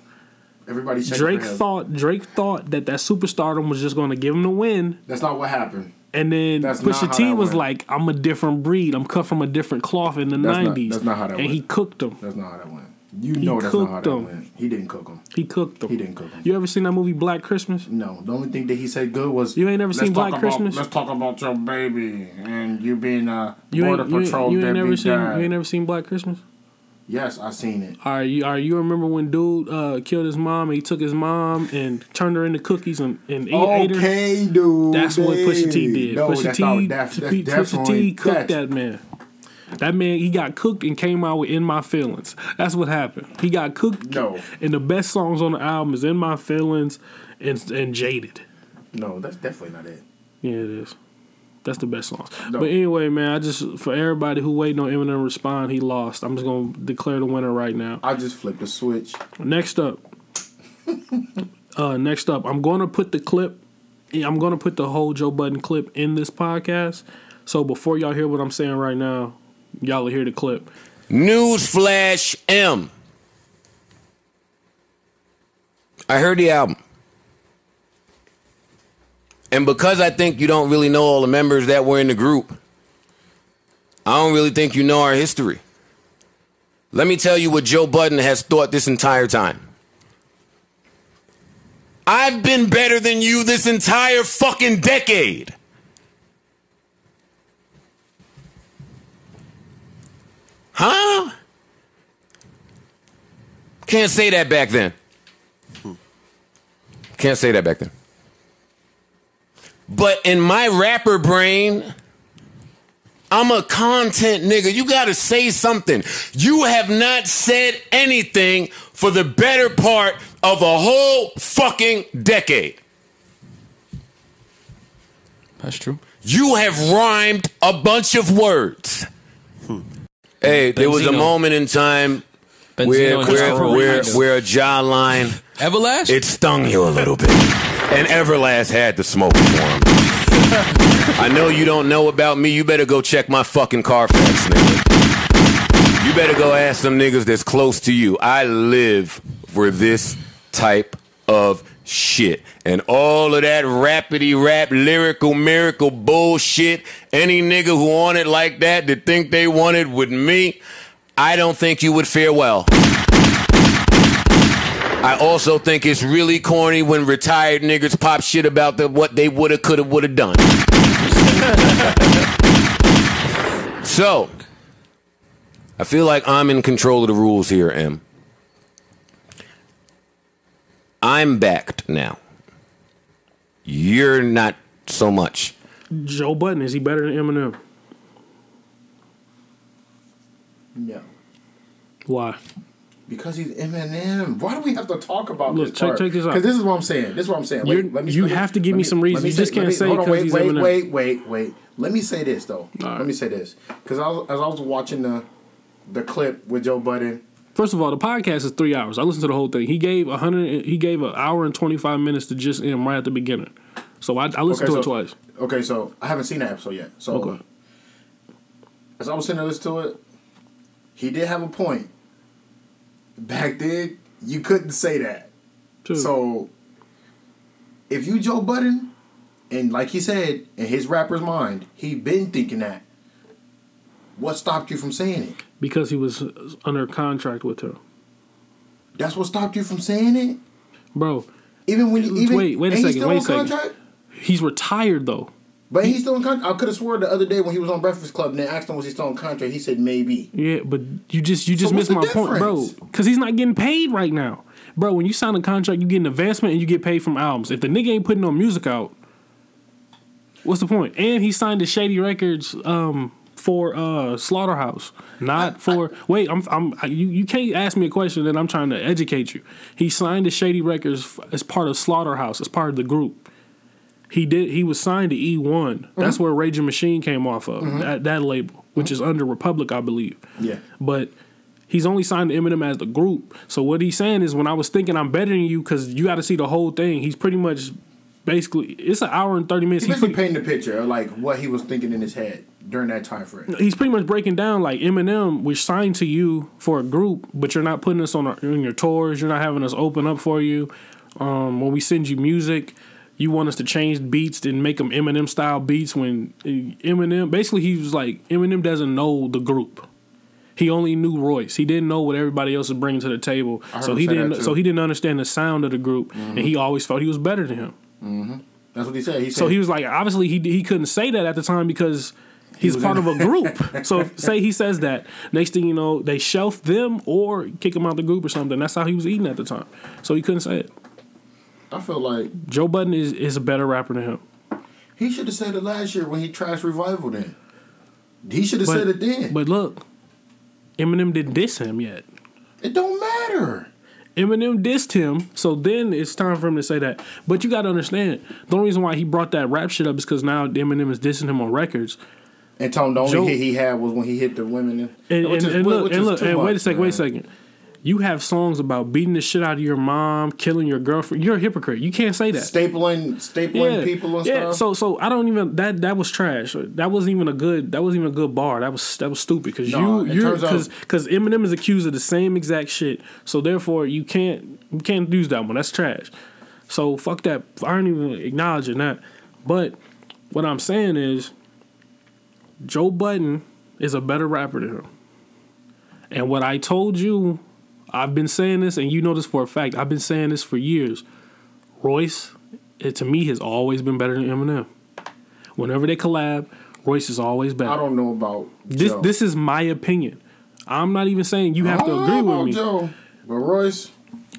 Everybody Drake thought Drake thought that that superstardom was just going to give him the win, That's not what happened. and then That's not Pusha T was went. like, "I'm a different breed. I'm cut from a different cloth in the That's not- '90s." that's not how that and he cooked him. That's not how that went. You know that's not how that him. went. He didn't cook him. He cooked him. He didn't cook him. You ever seen that movie Black Christmas? No, the only thing that he said good was You ain't never seen Black about- Christmas? Let's talk about your baby and you being a You border ain't, you, ain't- patrol you ain't never seen dad." you ain't never seen Black Christmas. Yes, I seen it. All right, you all right, you remember when dude uh, killed his mom and he took his mom and turned her into cookies and, and ate, ate her? Okay, dude. That's what Pusha T did. No, Pusha T, not, that's, that's Pusha definitely T cooked that man. That man, he got cooked and came out with "In My Feelings." That's what happened. He got cooked. No. And the best songs on the album is "In My Feelings" and and "Jaded." No, that's definitely not it. Yeah, it is. That's the best songs. No. But anyway, man, I just for everybody who waiting on Eminem to respond, he lost. I'm just gonna declare the winner right now. I just flipped the switch. Next up, uh, next up, I'm going to put the clip. I'm going to put the whole Joe Budden clip in this podcast. So before y'all hear what I'm saying right now, y'all will hear the clip. Newsflash M. I heard the album. And because I think you don't really know all the members that were in the group, I don't really think you know our history. Let me tell you what Joe Budden has thought this entire time. I've been better than you this entire fucking decade. Huh? Can't say that back then. Can't say that back then. But in my rapper brain, I'm a content nigga. You gotta say something. You have not said anything for the better part of a whole fucking decade. That's true. You have rhymed a bunch of words. Hmm. Hey, there was a moment in time Benzino where and where where, where a jawline Everlast? it stung you a little bit, and Everlast had the smoke for him. I know you don't know about me. You better go check my fucking Carfax, nigga. You better go ask some niggas that's close to you. I live for this type of shit. And all of that rapidy rap, lyrical miracle bullshit, any nigga who want it like that that think they want it with me, I don't think you would fare well. I also think it's really corny when retired niggas pop shit about the, what they woulda, coulda, woulda done. so, I feel like I'm in control of the rules here, M. I'm backed now. You're not so much. Joe Budden is he better than Eminem? No. Why? Because he's Eminem. Why do we have to talk about Look, this? check- part? check this out. Because this is what I'm saying. This is what I'm saying. Wait, let me, you me- have to give let me some reasons. me You just can't say hold on, 'cause wait, he's wait, Eminem. wait, wait, wait. Let me say this though. right. Let me say this because as I was watching the the clip with Joe Budden. First of all, the podcast is three hours. I listened to the whole thing. He gave a hundred. He gave an hour and twenty five minutes to just him right at the beginning. So I, I listened Okay, to it twice. Okay, so I haven't seen that episode yet. So Okay. as I was sitting there listening to it, he did have a point. Back then, you couldn't say that. True. So, if you Joe Budden, and like he said, in his rapper's mind, he been thinking that. What stopped you from saying it? because he was under contract with her, That's what stopped you from saying it. bro. Even when you even Wait, wait a second, wait a second. contract? He's retired though. But he's still in contract. I could have swore the other day when he was on Breakfast Club and they asked him was he still on contract. He said maybe. Yeah, but you just you just what's missed my the point, bro. Because he's not getting paid right now, bro. When you sign a contract, you get an advancement and you get paid from albums. If the nigga ain't putting no music out, what's the point? And he signed to Shady Records um, for uh, Slaughterhouse, not for. wait, I'm I'm I, you you can't ask me a question that I'm trying to educate you. He signed to Shady Records as part of Slaughterhouse, as part of the group. He did. He was signed to E One. Mm-hmm. That's where Raging Machine came off of mm-hmm. that, that label, which is mm-hmm. under Republic, I believe. Yeah. But he's only signed to Eminem as the group. So what he's saying is, when I was thinking I'm better than you, because you got to see the whole thing. He's pretty much, basically, it's an hour and thirty minutes. He's basically painting the picture of like what he was thinking in his head during that time frame. he's pretty much breaking down like Eminem. We're signed to you for a group, but you're not putting us on, our, on your tours. You're not having us open up for you. Um, when we send you music, you want us to change beats and make them Eminem style beats. When uh, Eminem, basically, he was like Eminem doesn't know the group. He only knew Royce. He didn't know what everybody else was bringing to the table. So he didn't. Mm-hmm. So he didn't understand the sound of the group, and he always felt he was better than him. That's what he said. He said So he was like, obviously, he he couldn't say that at the time because he's was part of a group. so say he says that, next thing you know, they shelf them or kick him out the group or something. That's how he was eating at the time. So he couldn't say it. I feel like Joe Budden is is a better rapper than him. he should have said it last year when he trashed revival. Then he should have said it then. But look, Eminem didn't diss him yet. it don't matter. Eminem dissed him, so then it's time for him to say that. But you got to understand, the only reason why he brought that rap shit up is because now Eminem is dissing him on records. And Tom, the only Joe- hit he had was when he hit the women. And, and, is- and look, and look, and wait a second, wait a second. You have songs about beating the shit out of your mom, killing your girlfriend. You're a hypocrite. You can't say that. Stapling, stapling people and yeah. stuff. So, so I don't even that that was trash. That wasn't even a good. That wasn't even a good bar. That was that was stupid because No, you you because because Eminem is accused of the same exact shit. So therefore, you can't you can't use that one. That's trash. So fuck that. I aren't even acknowledging that. But what I'm saying is, Joe Budden is a better rapper than him. And what I told you, I've been saying this, and you know this for a fact. I've been saying this for years. Royce, it, to me, has always been better than Eminem. Whenever they collab, Royce is always better. I don't know about this Joe. this is my opinion. I'm not even saying you have I to agree know with me. Joe, but Royce,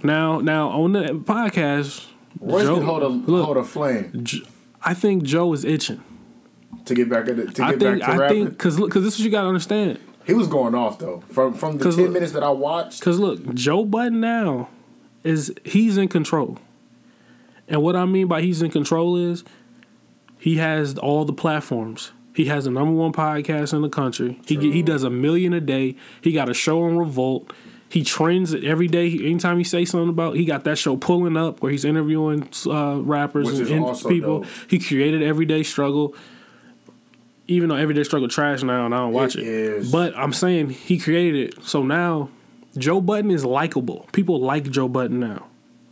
Now, now on the podcast, Royce Joe- can hold a look, hold a flame I think Joe is itching. to get back at it, to I think back to I rapping. think because because this is what you got to understand. He was going off though. From from the ten look- minutes that I watched, Because look, Joe Budden now is he's in control. And what I mean by he's in control is he has all the platforms. He has the number one podcast in the country. He he does a million a day. He got a show on Revolt. He trends it every day. He- Anytime he say something about, he got that show pulling up where he's interviewing uh, rappers Which and, is and also people. dope. He created Everyday Struggle. Even though Everyday Struggle trash now and I don't watch It but I'm saying he created it. So now Joe Budden is likable. People like Joe Budden now.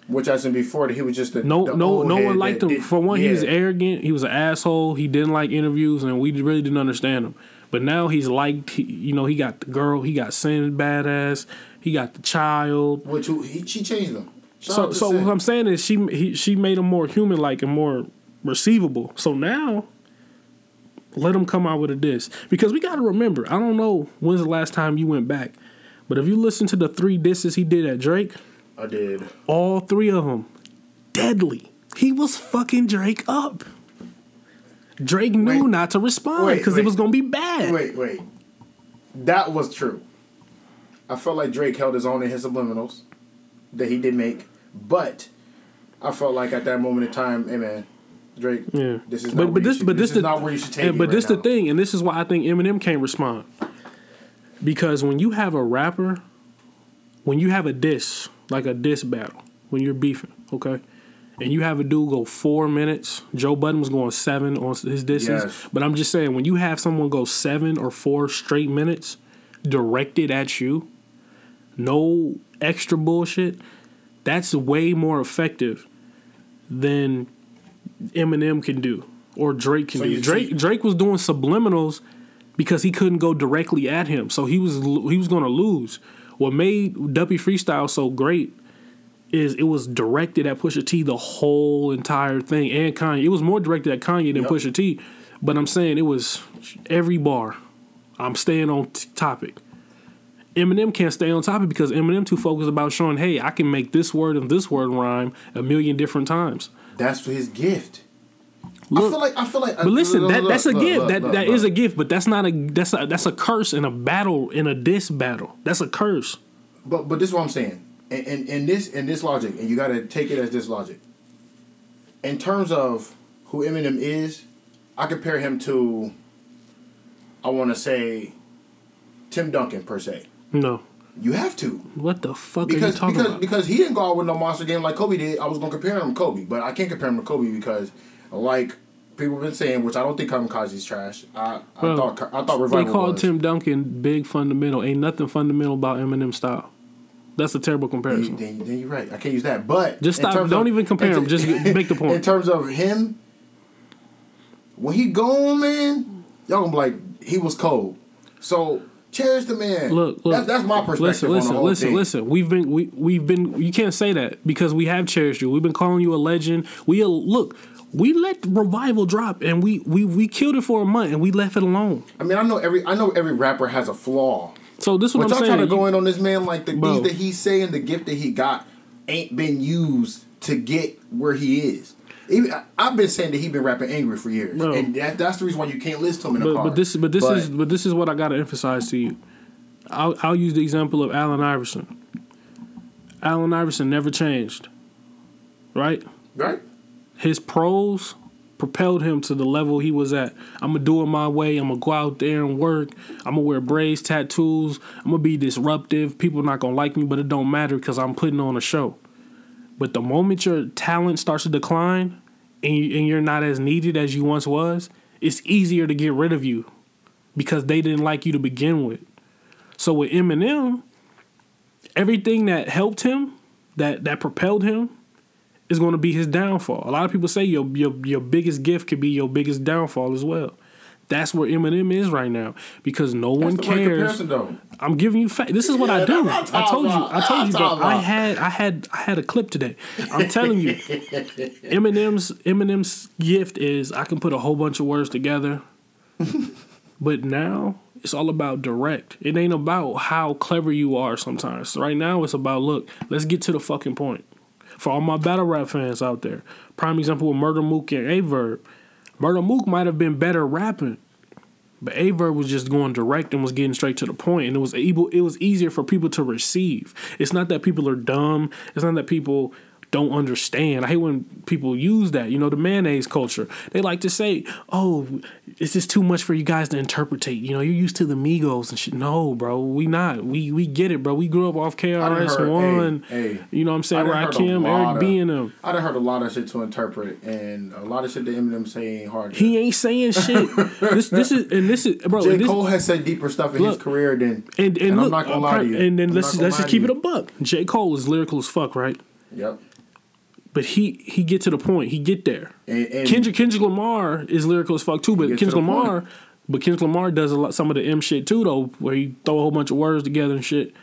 which I said before, that he was just the No, no, no one liked him. did- For one, he was arrogant. He was an asshole. He didn't like interviews, and we really didn't understand him. But now he's liked. He, you know, he got the girl. He got Cyn badass. He got the child. Which he, she changed them. Shout So, so what I'm saying is, she he, she made him more human like and more receivable. So now, let him come out with a diss because we got to remember. I don't know when's the last time you went back, but if you listen to the three disses he did at Drake, I did. all three of them deadly. He was fucking Drake up. Drake knew Wait. not to respond because it was gonna be bad. Wait, wait. That was true. I felt like Drake held his own in his subliminals that he did make, but I felt like at that moment in time, hey man, Drake, Yeah, this is but but this should- but this, is the, not where you should take and- it But right this now. the thing, and this is why I think Eminem can't respond because when you have a rapper, when you have a diss like a diss battle, when you're beefing, okay. And you have a dude go four minutes. Joe Budden was going seven on his disses. Yes. But I'm just saying, when you have someone go seven or four straight minutes directed at you, no extra bullshit, that's way more effective than Eminem can do or Drake can So do. Drake Drake was doing subliminals because he couldn't go directly at him, so he was he was going to lose. What made Duppy Freestyle so great is it was directed at Pusha T the whole entire thing and Kanye. It was more directed at Kanye than Yep. Pusha T, but I'm saying it was every bar. I'm staying on t- topic. Eminem can't stay on topic because Eminem too focused about showing, hey, I can make this word and this word rhyme a million different times. That's his gift. I feel like I feel like. But listen, look, that, look, that's a look, gift. look, that look, that is look. a gift, but that's not a that's a that's a curse in a battle in a diss battle. That's a curse. But but this is what I'm saying. And in, in this in this logic, and you got to take it as this logic. In terms of who Eminem is, I compare him to. I want to say, Tim Duncan per se. No, You have to what the fuck are you because talking because about? because he didn't go out with no monster game like Kobe did. I was gonna compare him to Kobe, but I can't compare him to Kobe because, like people have been saying, which I don't think Kamikaze's trash. I I thought I thought they called was. Tim Duncan big fundamental. Ain't nothing fundamental about Eminem style. That's a terrible comparison. then, then you're right. I can't use that. But Just stop. Don't of- even compare him. Just make the point. In terms of him, when he gone, man, y'all gonna be like he was cold. So cherish the man. Look, look. That's, that's my perspective Listen, listen, on the whole listen, thing. listen. We've been, we, we've been. You can't say that because we have cherished you. We've been calling you a legend. We uh, look. We let revival drop, and we we we killed it for a month, and we left it alone. I mean, I know every I know every rapper has a flaw. So this is what But I'm saying. trying to go in on this man like the Bro. that he's saying, the gift that he got ain't been used to get where he is. Even, I've been saying that he's been rapping angry for years, Bro. and that, that's the reason why you can't listen to him in a but, car. but this but this is but this is what I got to emphasize to you. I'll I'll use the example of Allen Iverson. Allen Iverson never changed. Right? right. his pros propelled him to the level he was at. I'm gonna do it my way. I'm gonna go out there and work. I'm gonna wear braids, tattoos. I'm gonna be disruptive. People not gonna like me, but it don't matter because I'm putting on a show. But the moment your talent starts to decline and, you, and you're not as needed as you once was, it's easier to get rid of you because they didn't like you to begin with. So with Eminem, everything that helped him, that that propelled him, is going to be his downfall. A lot of people say your your your biggest gift could be your biggest downfall as well. That's where Eminem is right now because no one That's right cares. I'm giving you fact. This is what I Yeah, do. I'm I told you. I told you, bro. I had I had I had a clip today. I'm telling you, Eminem's Eminem's gift is I can put a whole bunch of words together, but now it's all about direct. It ain't about how clever you are. Sometimes right now it's about look. Let's get to the fucking point. For all my battle rap fans out there, prime example with Murda Mook and Aye Verb. Murda Mook might have been better rapping, but Aye Verb was just going direct and was getting straight to the point, and it was able. It was easier for people to receive. It's not that people are dumb. It's not that people don't understand. I hate when people use that. You know, the mayonnaise culture. They like to say, "Oh, it's just too much for you guys to interpretate." You know, you're used to the Migos and shit. No, bro, we not. We we get it, bro. We grew up off KRS-One. hey, hey, you know what I'm saying? done heard a Rakim, Eric B, and them. I done heard a lot of shit to interpret, and a lot of shit that Eminem say ain't hard. He ain't saying shit. this this is and this is bro. J. this, Cole has said deeper stuff in his career than, And and, and look, I'm not gonna lie to you. and then I'm let's let's just keep it a buck. J. Cole is lyrical as fuck, right? Yep. But he he get to the point. He get there. And- and- Kendrick Kendrick Lamar is lyrical as fuck too. But Kendrick Lamar, point. but Kendrick Lamar does a lot some of the M shit too though, where he throw a whole bunch of words together and shit.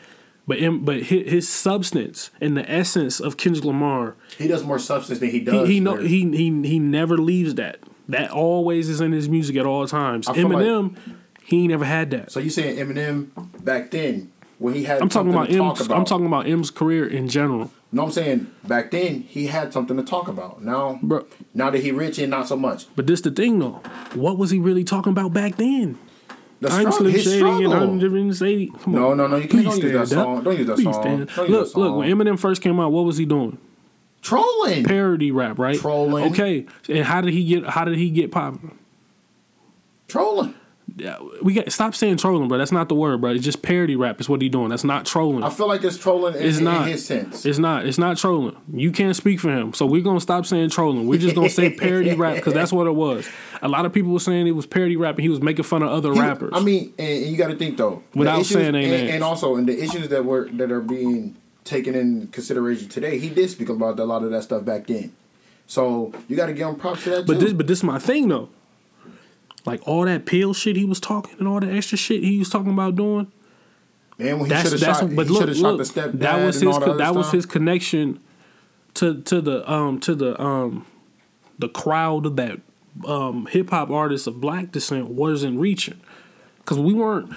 But M, but his, his substance and the essence of Kendrick Lamar, He does more substance than he he does. he know lyrics. he he he never leaves that. That always is in his music at all times. Feel like- Eminem, he ain't never had that. So you saying Eminem back then when he had I'm talking about to talk about? I'm talking about M's career in general. Know what I'm saying? Back then, he had something to talk about. Now, Bro. now that he rich and not so much. But this the thing though. What was he really talking about back then? The I'm struggle, Slim his Shady and struggle. I'm Different Shady. Come No, on. no, no, you can't- Please don't use that up. song. Don't use that Please song. stand- Don't Look, that look. When. Eminem first came out, what was he doing? Trolling. Parody rap, right? Trolling. Okay, and how did he get? How did he get popular? Trolling. Yeah, we got stop saying trolling, bro. That's not the word, bro. It's just parody rap. Is what he doing. That's not trolling. I feel like it's trolling in, It's in not. his sense. It's not. It's not trolling. You can't speak for him. So we're gonna stop saying trolling. We're just gonna say parody rap because that's what it was. A lot of people were saying it was parody rap and he was making fun of other He- rappers. I mean, and, and you got to think though. Without issues- saying and, and also in the issues that were that are being taken in consideration today, he did speak about a lot of that stuff back then. So you got to give him props for that but too. this, but this is my thing though. Like all that pill shit he was talking and all the extra shit he was talking about doing. and when he should have shot, but look, look, that was his. That was his connection to to the um to the um the crowd that um hip hop artists of black descent wasn't reaching because we weren't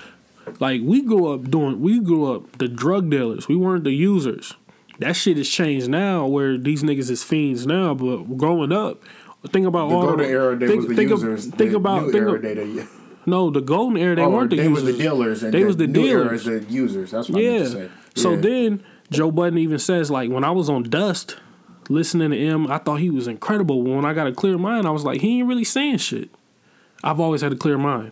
like we grew up doing we grew up the drug dealers we weren't the users that shit has changed now where these niggas is fiends now but growing up think about The all golden era, they think, was the think, users. Of, think the about new think era, of- they no the golden era they oh, weren't the they users was the dealers, and they the was the new era dealers is the users. That's what I meant to say. so then Joe Budden even says like when I was on Dust listening to him, I thought he was incredible. When I got a clear mind, I was like, he ain't really saying shit. I've always had a clear mind.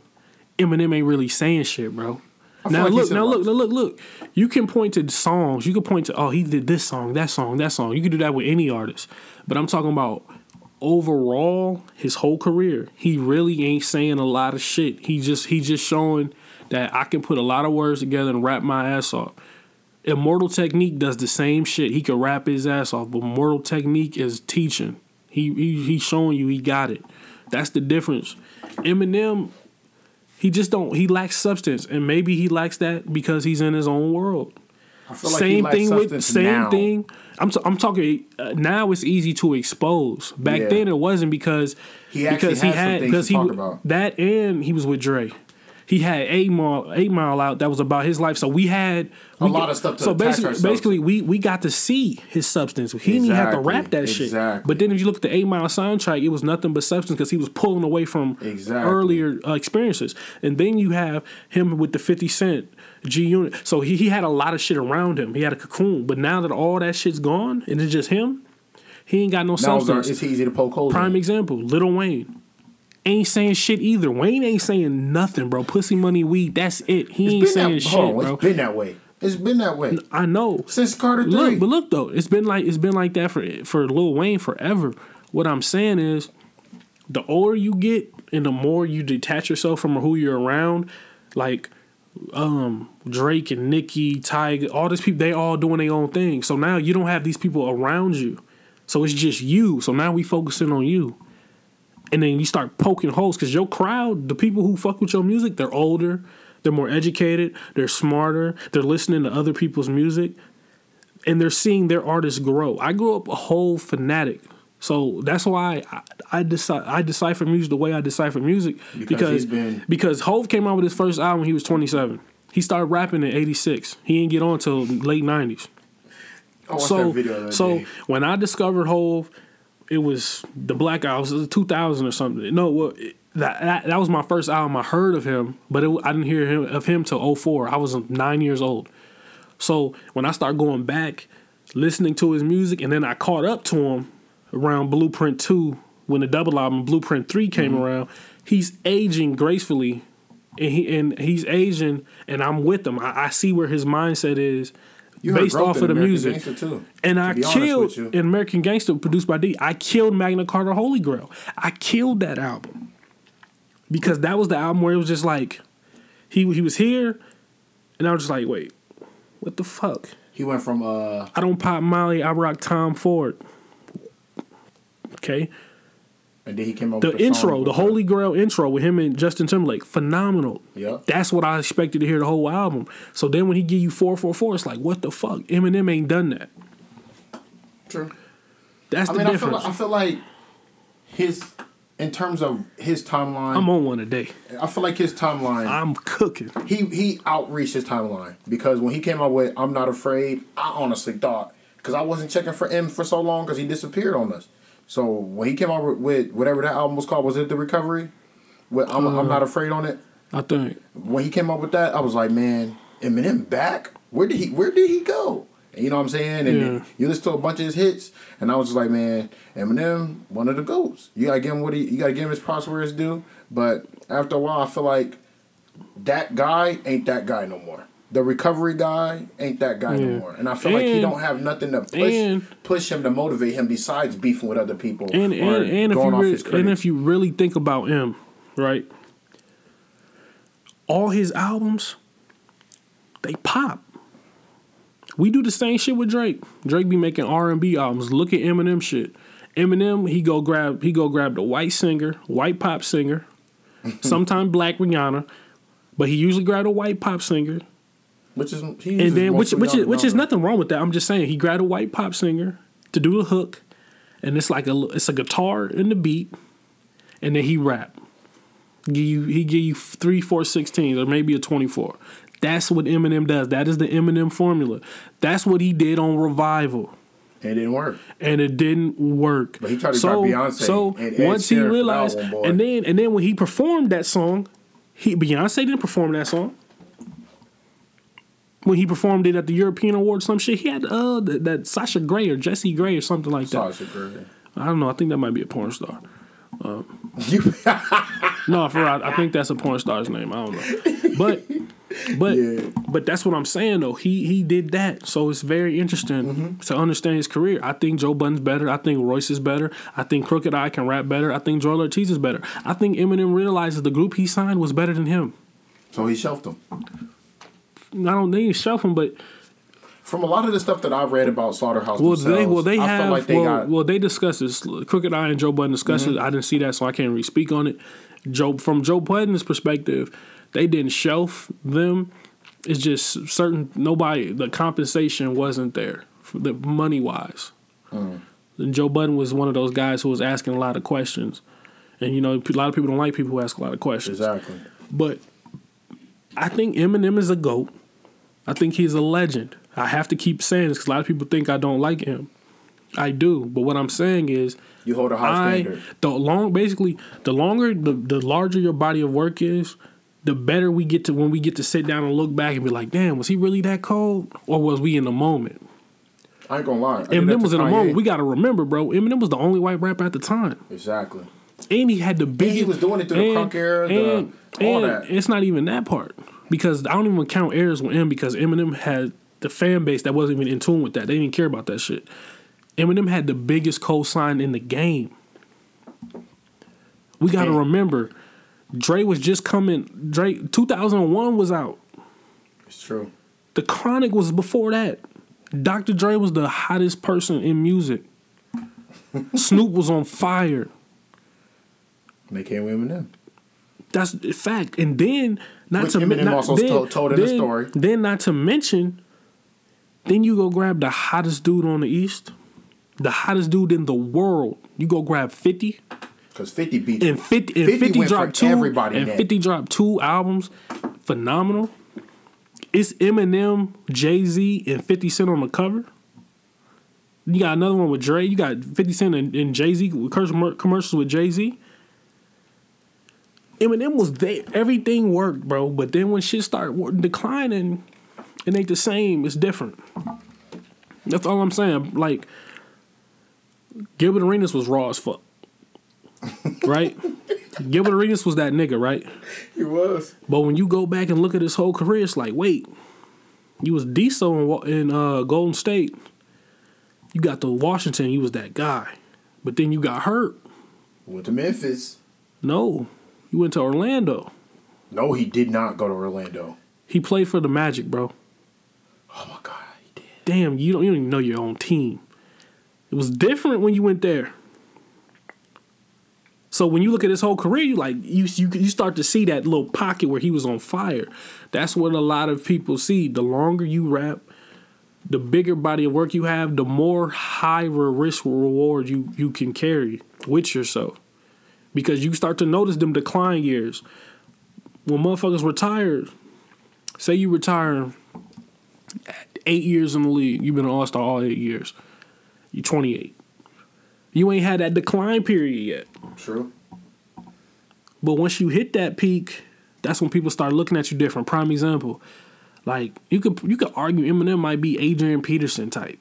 Eminem ain't really saying shit, bro. Now like look, now a lot look, look, look. You can point to songs. You can point to oh he did this song, that song, that song. You can do that with any artist. But I'm talking about overall his whole career. He really ain't saying a lot of shit. He just he just showing that I can put a lot of words together and rap my ass off. Immortal Technique does the same shit. He can rap his ass off, but Immortal Technique is teaching. He, he he's showing you he got it. That's the difference. Eminem, he just don't. He lacks substance, and maybe he lacks that because he's in his own world. Like same thing with same now. thing. I'm t- I'm talking uh, now. It's easy to expose. Back Yeah. then it wasn't because He actually because he had some had things because he about. that and he was with Dre. He had eight mile eight mile out that was about his life. So we had A we lot got- of stuff to So basically, basically we we got to see his substance. He didn't have to Exactly, rap that shit. But then if you look at the eight mile soundtrack, it was nothing but substance because he was pulling away from Exactly. earlier uh, experiences. And then you have him with the fifty cent G Unit. So he he had a lot of shit around him. He had a cocoon. But now that all that shit's gone and it's just him, he ain't got no it's, substance. it's easy to poke holes. Prime in. example, Lil Wayne. Ain't saying shit either. Wayne ain't saying nothing, bro. Pussy money weed, that's it. He ain't saying that, shit, on, bro. It's been that way. It's been that way I know. since Carter three. Look, but look though, it's been like it's been like that for for Lil Wayne forever. What I'm saying is, the older you get and the more you detach yourself from who you're around, like um Drake and Nicki, Tyga, all these people, they all doing their own thing. So now you don't have these people around you. So it's just you. So now we focusing on you. And then you start poking holes because your crowd, the people who fuck with your music, they're older, they're more educated, they're smarter, they're listening to other people's music, and they're seeing their artists grow. I grew up a whole fanatic. So that's why I, I decide I decipher music the way I decipher music Because because been- because Hove came out with his first album when he was 27. He started rapping in 86. He didn't get on till late 90s. I watched So that video the other so day. when I discovered Hove, it was the Black Album. It was 2000 or something. No, well, it- that, that that was my first album I heard of him, but it, I didn't hear him, of him till 04. I was nine years old. So when I started going back, listening to his music, and then I caught up to him around Blueprint 2 when the double album Blueprint 3 came Mm-hmm. around, he's aging gracefully. And he and he's aging, and I'm with him. I, I see where his mindset is You based off of the American music. Too, And I killed in American Gangster, produced by D. I killed Magna Carta Holy Grail. I killed that album because that was the album where it was just like he he was here, and I was just like, wait, what the fuck? He went from uh I don't pop Molly. I rock Tom Ford. Okay, and then he came up the with the intro, the Holy Grail intro with him and Justin Timberlake, phenomenal. Yep. That's what I expected to hear the whole album. So then when he give you four four four, it's like, what the fuck? Eminem ain't done that. True. That's I the mean, I feel, like, I feel like his in terms of his timeline. I'm on one a day. I feel like his timeline. I'm cooking. he he outreached his timeline because when he came out with "I'm Not Afraid," I honestly thought because I wasn't checking for M for so long because he disappeared on us. So when he came out with, whatever that album was called, was it the Recovery? With I'm, I'm not uh, afraid on it. I think. When he came up with that, I was like, man, Eminem back? Where did he Where did he go? And you know what I'm saying? And Yeah. you listen to a bunch of his hits, and I was just like, man, Eminem, one of the goats. You gotta give him what he, you gotta give him his props where it's due. But after a while, I feel like that guy ain't that guy no more. The recovery guy ain't that guy Yeah. no more. And I feel like he don't have nothing to push and- push him to motivate him besides beefing with other people And and, and if going you off re- his and if you really think about him, right? All his albums, they pop. We do the same shit with Drake. Drake be making R and B albums. Look at Eminem shit. Eminem, he go grab he go grab the white singer, white pop singer, sometime black Rihanna, but he usually grab a white pop singer, which is he and then which which is which is nothing wrong with that. I'm just saying he grabbed a white pop singer to do the hook, and it's like a it's a guitar in the beat, and then he rap. Give you he give you three four sixteens or maybe a twenty four. That's what Eminem does. That is the Eminem formula. That's what he did on Revival. And it didn't work. And it didn't work. But he tried to so, grab Beyonce So and once he Sheeran for that realized, boy. and then and then when he performed that song, he Beyonce didn't perform that song. When he performed it at the European Awards, some shit, he had uh that, that Sasha Grey or Jesse Grey or something like that. Sasha Grey. I don't know. I think that might be a porn star. You, No, for real, I think that's a porn star's name. I don't know, but but Yeah. but that's what I'm saying though. He he did that, so it's very interesting Mm-hmm. to understand his career. I think Joe Budden's better. I think Royce is better. I think Crooked I can rap better. I think Joel Ortiz is better. I think Eminem realizes the group he signed was better than him. so he shelved him. I don't need to shelf him, but From a lot of the stuff that I've read about Slaughterhouse well, they well they I have like they well, got Mm-hmm. well they discuss this. Crooked I and Joe Budden discuss it. I didn't see that, so I can't really speak on it. Joe from Joe Budden's perspective, they didn't shelf them. It's just certain nobody the compensation wasn't there for the money wise. Mm. And Joe Budden was one of those guys who was asking a lot of questions, and you know a lot of people don't like people who ask a lot of questions. exactly. But I think Eminem is a goat. I think he's a legend. I have to keep saying this because a lot of people think I don't like him. I do, but what I'm saying is, You hold a high I standard. the long basically the longer the the larger your body of work is, the better we get to when we get to sit down and look back and be like, damn, was he really that cold, or was we in the moment? I ain't gonna lie. I Eminem was in the moment. We got to remember, bro. Eminem was the only white rapper at the time, exactly. And he had the biggest. he was doing it through the crunk era, the- all and that. It's not even that part because I don't even count errors with him because Eminem had the fan base that wasn't even in tune with that. They didn't care about that shit. Eminem had the biggest co-sign in the game. We got to remember, Dre was just coming. Dre 2001 was out. It's true. The Chronic was before that. Dr. Dre was the hottest person in music. Snoop was on fire. And they came with Eminem. That's a fact. And then not Which to Eminem not, also then, told- told in the story. Then not to mention, then you go grab the hottest dude on the East, the hottest dude in the world. You go grab fifty Because 50 beat and fifty and 50 fifty went for dropped two everybody and then. fifty dropped two albums, phenomenal. It's Eminem, Jay Z, and Fifty Cent on the cover. You got another one with Dre. You got Fifty Cent and, and Jay Z commercials with Jay Z. Eminem was there. Everything worked, bro. But then when shit started declining, it ain't the same. It's different. That's all I'm saying. Like Gilbert Arenas was raw as fuck, right? Gilbert Arenas was that nigga, right? He was. But when you go back and look at his whole career, it's like, wait, you was Diesel in, in uh, Golden State. You got to Washington, you was that guy. But then you got hurt. Went to Memphis. No, you went to Orlando. No, he did not go to Orlando. He played for the Magic, bro. Oh my God, he did. Damn, you don't, you don't even know your own team. It was different when you went there. So when you look at his whole career, you like you you you start to see that little pocket where he was on fire. That's what a lot of people see. The longer you rap, the bigger body of work you have, the more higher risk reward you you can carry with yourself. Because you start to notice them decline years. When motherfuckers retire, say you retire eight years in the league. You've been an all star all eight years. You're 28. You ain't had that decline period yet. True. But once you hit that peak, that's when people start looking at you different. Prime example, like you could you could argue Eminem might be Adrian Peterson type.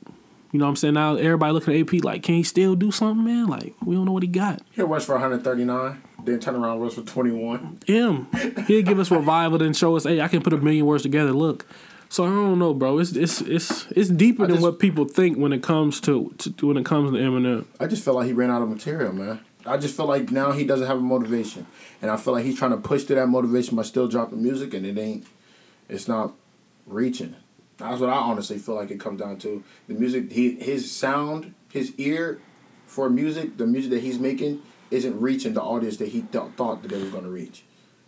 You know what I'm saying? Now everybody looking at AP like, can he still do something, man? Like we don't know what he got. He'll rush for 139, then turn around and rush for 21. Him, he'll give us revival, then show us, hey, I can put a million words together. Look. So I don't know, bro. It's it's it's it's deeper I than just- what people think when it comes to, to when it comes to Eminem. I just feel like he ran out of material, man. I just feel like now he doesn't have a motivation, and I feel like he's trying to push to that motivation by still dropping music, and it ain't, it's not reaching. That's what I honestly feel like it comes down to. The music, he his sound, his ear for music, the music that he's making isn't reaching the audience that he th- thought that they was going to reach,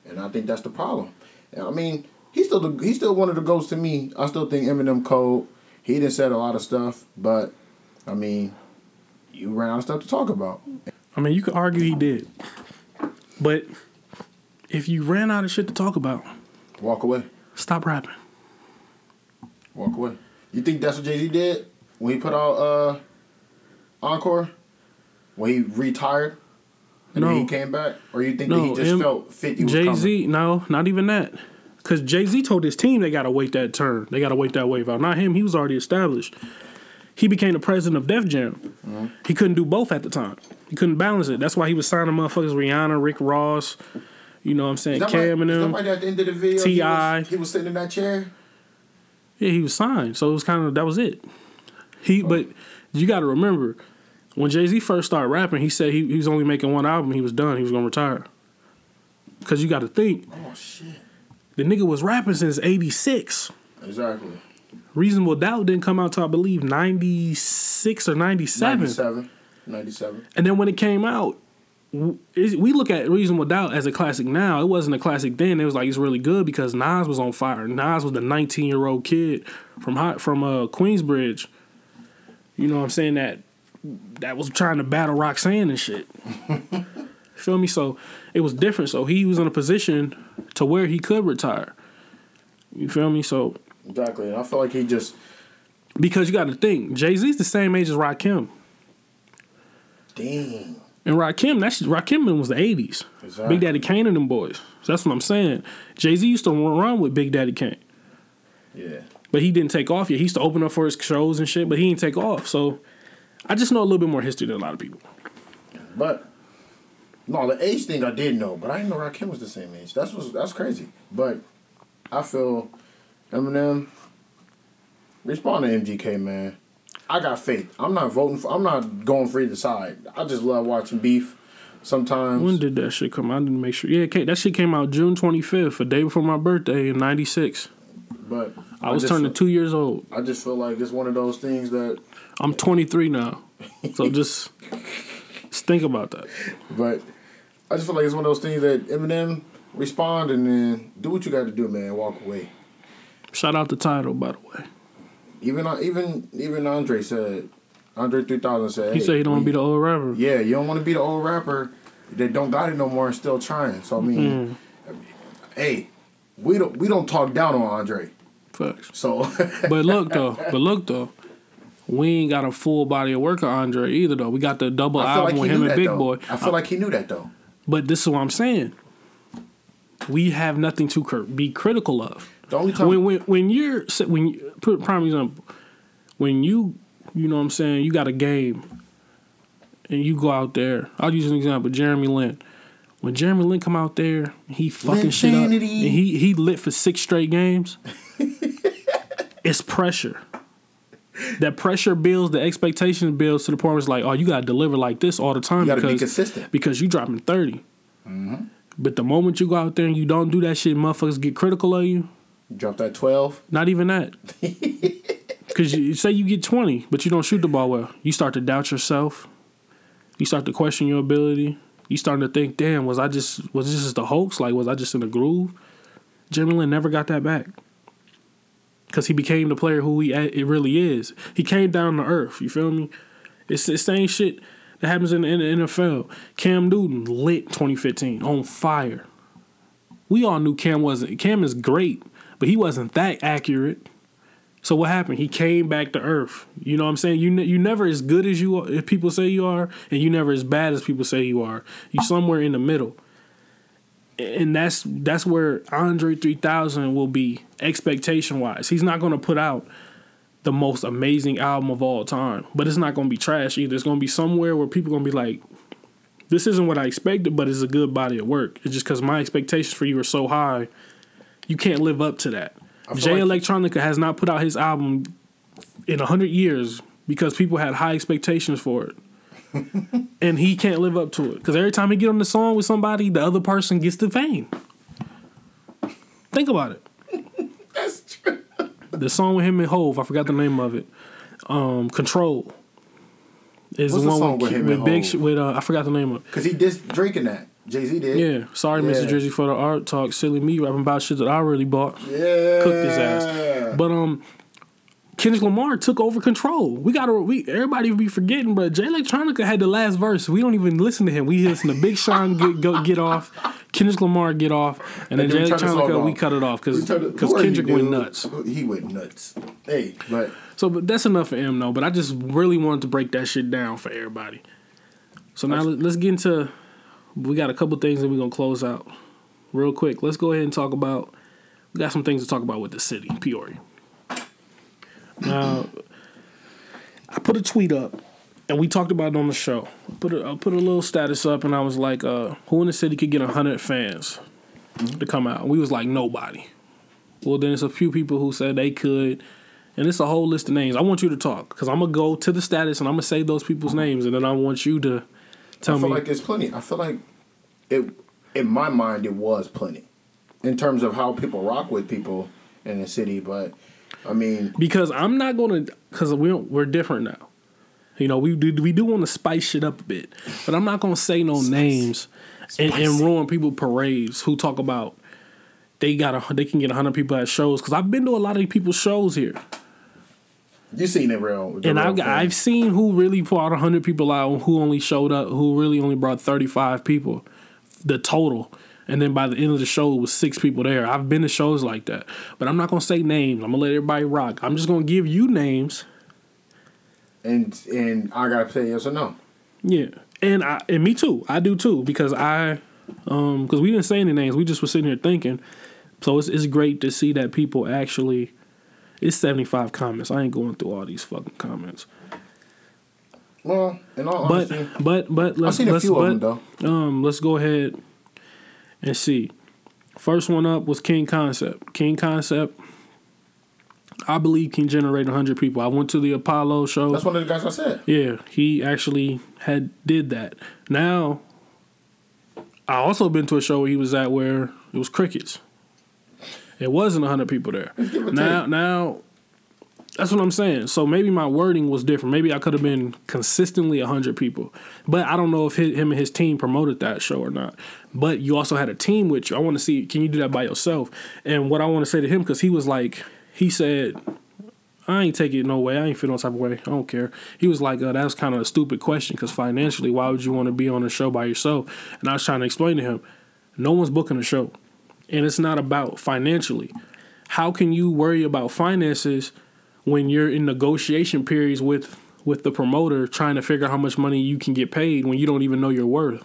and I think that's the problem. And I mean, he's still the, he's still one of the goats to me. I still think Eminem cold. He didn't said a lot of stuff, but I mean, you ran out of stuff to talk about. I mean, you could argue he did, but if you ran out of shit to talk about, Walk away. stop rapping. Walk away. You think that's what Jay Z did when he put out uh Encore? When he retired? And then he came back? Or you think that he just him- felt 50 was Jay coming? Z, no, not even that. Because Jay Z told his team they got to wait that turn. They got to wait that wave out. Not him. He was already established. He became the president of Def Jam. Mm-hmm. He couldn't do both at the time. He couldn't balance it. That's why he was signing motherfuckers Rihanna, Rick Ross. You know what I'm saying? Cam and them. at the end of the video he T.I. was, he was sitting in that chair? Yeah, he was signed. So it was kind of that was it. He oh. but you got to remember when Jay Z first started rapping, he said he, he was only making one album. He was done. He was gonna retire. Cause you got to think Oh shit. the nigga was rapping since '86. Exactly. Reasonable Doubt didn't come out till I believe '96 or '97. 97. 97. And then when it came out, we look at Reasonable Doubt as a classic now. It wasn't a classic then. It was like it's really good because Nas was on fire. Nas was the 19 year old kid from hot from uh, Queensbridge. You know what I'm saying that that was trying to battle Roxanne and shit. Feel me? So it was different. So he was in a position to where he could retire. You feel me? So Exactly. And I feel like he just because you got to think, Jay Z's the same age as Rakim. dang. And Rakim, that's Rakim was the eighties. Exactly. Big Daddy Kane and them boys. So that's what I'm saying. Jay Z used to run with Big Daddy Kane, Yeah. but he didn't take off yet. He used to open up for his shows and shit, but he didn't take off. So I just know a little bit more history than a lot of people. But no, the age thing I did know, but I didn't know Rakim was the same age. That's was that's crazy. But I feel Eminem respond to MGK, man. I got faith. I'm not voting for. I'm not going for either side. I just love watching beef. Sometimes When did that shit come out? I didn't make sure. Yeah, that shit came out June 25th, a day before my birthday in '96. but I was turning feel- two years old. I just feel like it's one of those things that. I'm 23 now, so just, just think about that. But I just feel like it's one of those things that Eminem respond and then do what you got to do, man. Walk away. Shout out the title, by the way. Even even even Andre said, Andre three thousand said He hey, said he don't want to be the old rapper. Yeah, you don't want to be the old rapper that don't got it no more and still trying. So I mean, Mm. hey, we don't we don't talk down on Andre. Facts. So But look though, but look though, we ain't got a full body of work on Andre either though. We got the double I like album he with him and Big though. Boy. I feel like he knew that though. But this is what I'm saying. We have nothing to cur- be critical of. The only time When when when you're when you, put prime example, when you you know what I'm saying you got a game, and you go out there. I'll use an example. Jeremy Lin. When Jeremy Lin come out there, he fucking shit up, and he he lit for six straight games. it's pressure. That pressure builds, the expectation builds to the point where it's like, oh, you gotta deliver like this all the time You gotta be because consistent. because you dropping 30 Mm-hmm. But the moment you go out there and you don't do that shit, motherfuckers get critical of you. Drop that twelve. Not even that. Because you say you get 20, but you don't shoot the ball well. You start to doubt yourself. You start to question your ability. You start to think, damn, was I just was this just a hoax? Like, was I just in a groove? Jimmy Lin never got that back. Because he became the player who he it really is. He came down to earth. You feel me? It's the same shit that happens in, in the NFL. Cam Newton lit 2015 on fire. We all knew Cam wasn't. Cam is great, but he wasn't that accurate. So what happened? He came back to earth. You know what I'm saying? You ne- you never as good as you are, if people say you are, and you never as bad as people say you are. You somewhere in the middle. And that's that's where Andre 3000 will be expectation wise. He's not going to put out the most amazing album of all time, but it's not going to be trash either. It's going to be somewhere where people going to be like this isn't what I expected, but it's a good body of work. It's just because my expectations for you are so high, you can't live up to that. Jay like- Electronica has not put out his album in hundred years because people had high expectations for it, and he can't live up to it. Because every time he get on the song with somebody, the other person gets the fame. Think about it. That's true. The song with him and Hove, I forgot the name of it. Um, Control. Is What's the the one song with, with him with and Big with uh, I forgot the name of it. Because he just drinking that. Jay Z did. Yeah, sorry, Mr. Yeah. Drizzy, for the art talk. Silly me rapping about shit that I already bought. Yeah. Cooked his ass. But um, Kendrick Lamar took over control. We gotta we everybody be forgetting, but Jay Electronica had the last verse. We don't even listen to him. We listen to Big Sean get go, get off, Kendrick Lamar get off, and then And Jay then we turn the song Electronica we cut it off because because who are you, Kendrick went nuts. He went nuts. Hey, but So, but that's enough for him, though. But I just really wanted to break that shit down for everybody. So now let- let's get into. We got a couple things that we're gonna close out real quick. Let's go ahead and talk about. We got some things to talk about with the city, Peoria. Now, I put a tweet up, and we talked about it on the show. I put a, I put a little status up, and I was like, uh, "Who in the city could get hundred fans to come out?" We was like, "Nobody." Well, then it's a few people who said they could, and it's a whole list of names. I want you to talk because I'm gonna go to the status and I'm gonna say those people's names, and then I want you to tell I feel me. like it's plenty. I feel like it. In my mind, it was plenty, in terms of how people rock with people in the city. But I mean, because I'm not gonna because we don't, we're different now. You know, we do we do want to spice shit up a bit, but I'm not gonna say no names and, and ruin people parades who talk about they got a they can get hundred people at shows because I've been to a lot of these people's shows here. You seen it real. and I've. I've seen who really brought 100 people out who only showed up, who really only brought 35 people, the total. And then by the end of the show, it was six people there. I've been to shows like that. But I'm not going to say names. I'm going to let everybody rock. I'm just going to give you names. and and I gotta say yes or no. Yeah. And I and me too. I do too because I um cuz we didn't say any names. We just were sitting here thinking. So it's it's great to see that people actually it's 75 comments. I ain't going through all these fucking comments. Well, in all But honesty, but but I've let's seen a let's few but, of them though. Um, let's go ahead and see. First one up was King Concept. King Concept, I believe, can generate hundred people. I went to the Apollo show. That's one of the guys I said. yeah, he actually had did that. Now, I also been to a show where he was at where it was crickets. It wasn't hundred people there. Now, take. now, that's what I'm saying. So maybe my wording was different. Maybe I could have been consistently hundred people, but I don't know if hi- him and his team promoted that show or not. But you also had a team with you. I want to see. Can you do that by yourself? And what I want to say to him because he was like, he said. I ain't take it no way. I ain't feel no type of way. I don't care. He was like, uh, that was kind of a stupid question because financially, why would you want to be on a show by yourself? And I was trying to explain to him, no one's booking a show, and it's not about financially. How can you worry about finances when you're in negotiation periods with with the promoter trying to figure out how much money you can get paid when you don't even know your worth?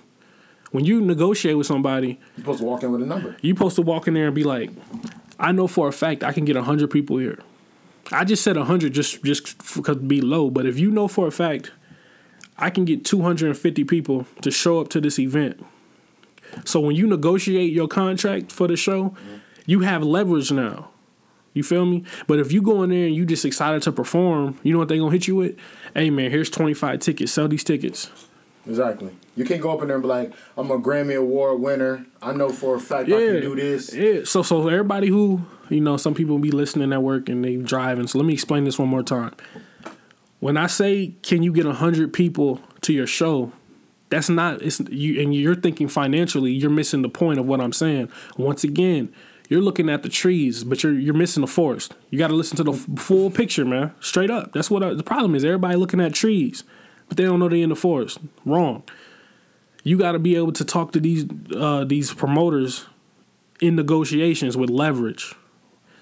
When you negotiate with somebody, You're supposed to walk in with a number. You're supposed to walk in there and be like, I know for a fact I can get hundred people here. I just said hundred just just because be low, but if you know for a fact I can get two hundred and fifty people to show up to this event. So when you negotiate your contract for the show, you have leverage now. You feel me? But if you go in there and you just excited to perform, you know what they gonna hit you with? Hey man, here's twenty five tickets. Sell these tickets. Exactly. You can't go up in there and be like, I'm a Grammy Award winner. I know for a fact I can do this. Yeah. So so everybody who you know, some people be listening at work and they driving. So let me explain this one more time. When I say, can you get hundred people to your show? That's not it's you and you're thinking financially. You're missing the point of what I'm saying. Once again, you're looking at the trees, but you're you're missing the forest. You got to listen to the f- full picture, man. Straight up. That's what I, the problem is. Everybody looking at trees, but they don't know they're in the forest. Wrong. You got to be able to talk to these uh, these promoters in negotiations with leverage.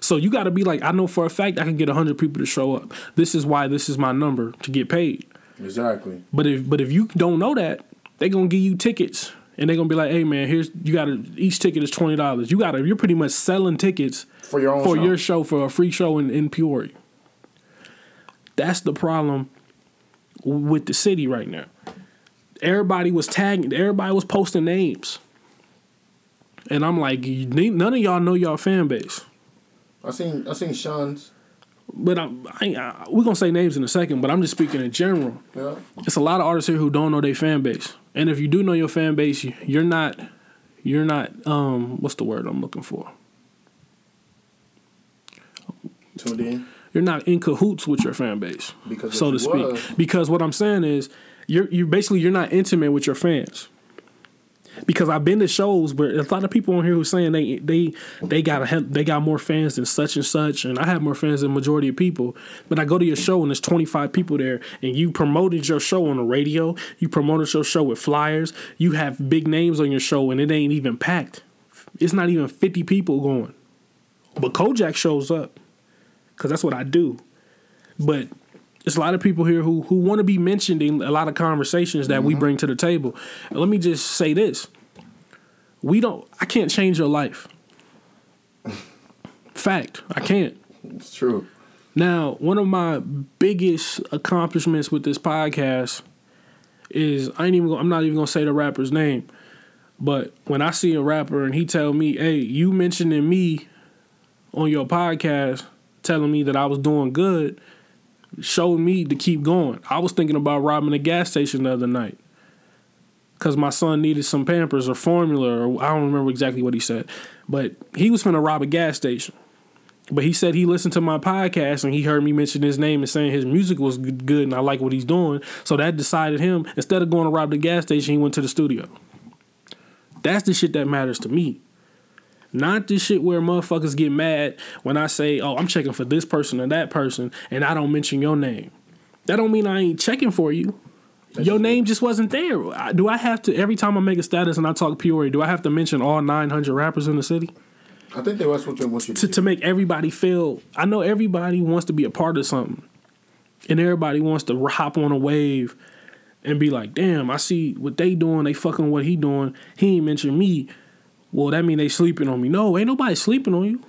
So you got to be like, I know for a fact I can get hundred people to show up. This is why this is my number to get paid. Exactly. But if but if you don't know that, they gonna give you tickets and they're gonna be like, hey man, here's you gotta each ticket is twenty dollars. You gotta you're pretty much selling tickets For your own for show. your show for a free show in, in Peoria. That's the problem with the city right now. Everybody was tagging, everybody was posting names. And I'm like, none of y'all know y'all fan base. I seen I seen Sean's. But I'm, I, ain't- I, we're gonna say names in a second. But I'm just speaking in general. Yeah. It's a lot of artists here who don't know their fan base. And if you do know your fan base, you- you're not, you're not. Um, what's the word I'm looking for? Tuned in. You're not in cahoots with your fan base, Because so to speak. was- Because what I'm saying is, you're you basically you're not intimate with your fans. Because I've been to shows where a lot of people on here who saying they they they got a, they got more fans than such and such, and I have more fans than majority of people. But I go to your show and there's 25 people there, and you promoted your show on the radio, you promoted your show with flyers, you have big names on your show, and it ain't even packed. It's not even 50 people going. But Kojak shows up because that's what I do. But there's a lot of people here who who want to be mentioned in a lot of conversations that we mm-hmm. bring to the table. And let me just say this: we don't. I can't change your life. Fact, I can't. It's true. Now, one of my biggest accomplishments with this podcast is I ain't even. I'm not even gonna say the rapper's name, but when I see a rapper and he tell me, "Hey, you mentioning me on your podcast, telling me that I was doing good," showed me to keep going. I was thinking about robbing a gas station the other night because my son needed some Pampers or formula, or I don't remember exactly what he said, but he was finna rob a gas station. But he said he listened to my podcast and he heard me mention his name and saying his music was good and I like what he's doing. So that decided him, instead of going to rob the gas station, he went to the studio. That's the shit that matters to me. Not the shit where motherfuckers get mad when I say, oh, I'm checking for this person or that person and I don't mention your name. That don't mean I ain't checking for you. Your name just wasn't there. Do I have to, every time I make a status and I talk Peoria, do I have to mention all 900 rappers in the city? I think that's what you want you to, to make everybody feel I know everybody wants to be a part of something. And everybody wants to hop on a wave and be like, damn, I see what they doing, they fucking what he doing. He ain't mention me. Well, that mean they sleeping on me. No, ain't nobody sleeping on you.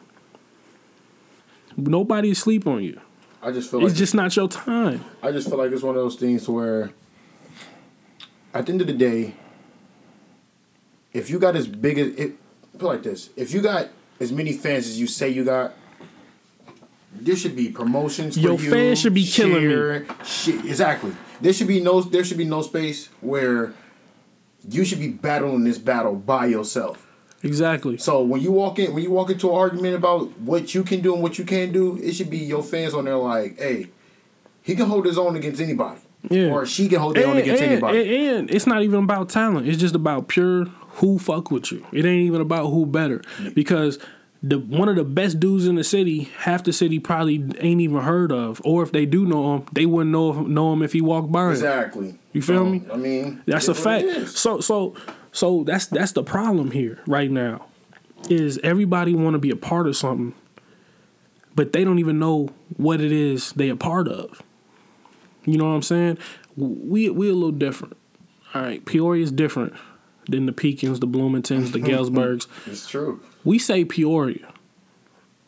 Nobody is sleep on you. I just feel like It's just not your time. I just feel like it's one of those things where, at the end of the day, if you got as big as it, put like this: if you got as many fans as you say you got, there should be promotions. For Your you, fans should be killing me. Shit, exactly. There should be no. There should be no space where you should be battling this battle by yourself. Exactly. So when you walk in, when you walk into an argument about what you can do and what you can't do, it should be your fans on there like, hey, he can hold his own against anybody. Yeah. Or she can hold their own against and, anybody. and- and it's not even about talent. It's just about pure who fuck with you. It ain't even about who better. Because the one of the best dudes in the city, half the city probably ain't even heard of. Or if they do know him, they wouldn't know know him if he walked by. exactly. You feel So, me? I mean, That's a fact. So so so that's that's the problem here right now. Is everybody want to be a part of something, but they don't even know what it is they a part of. You know what I'm saying? We we a little different. All right, Peoria is different than the Pekins, the Bloomingtons, the Galesburgs. It's true. We say Peoria.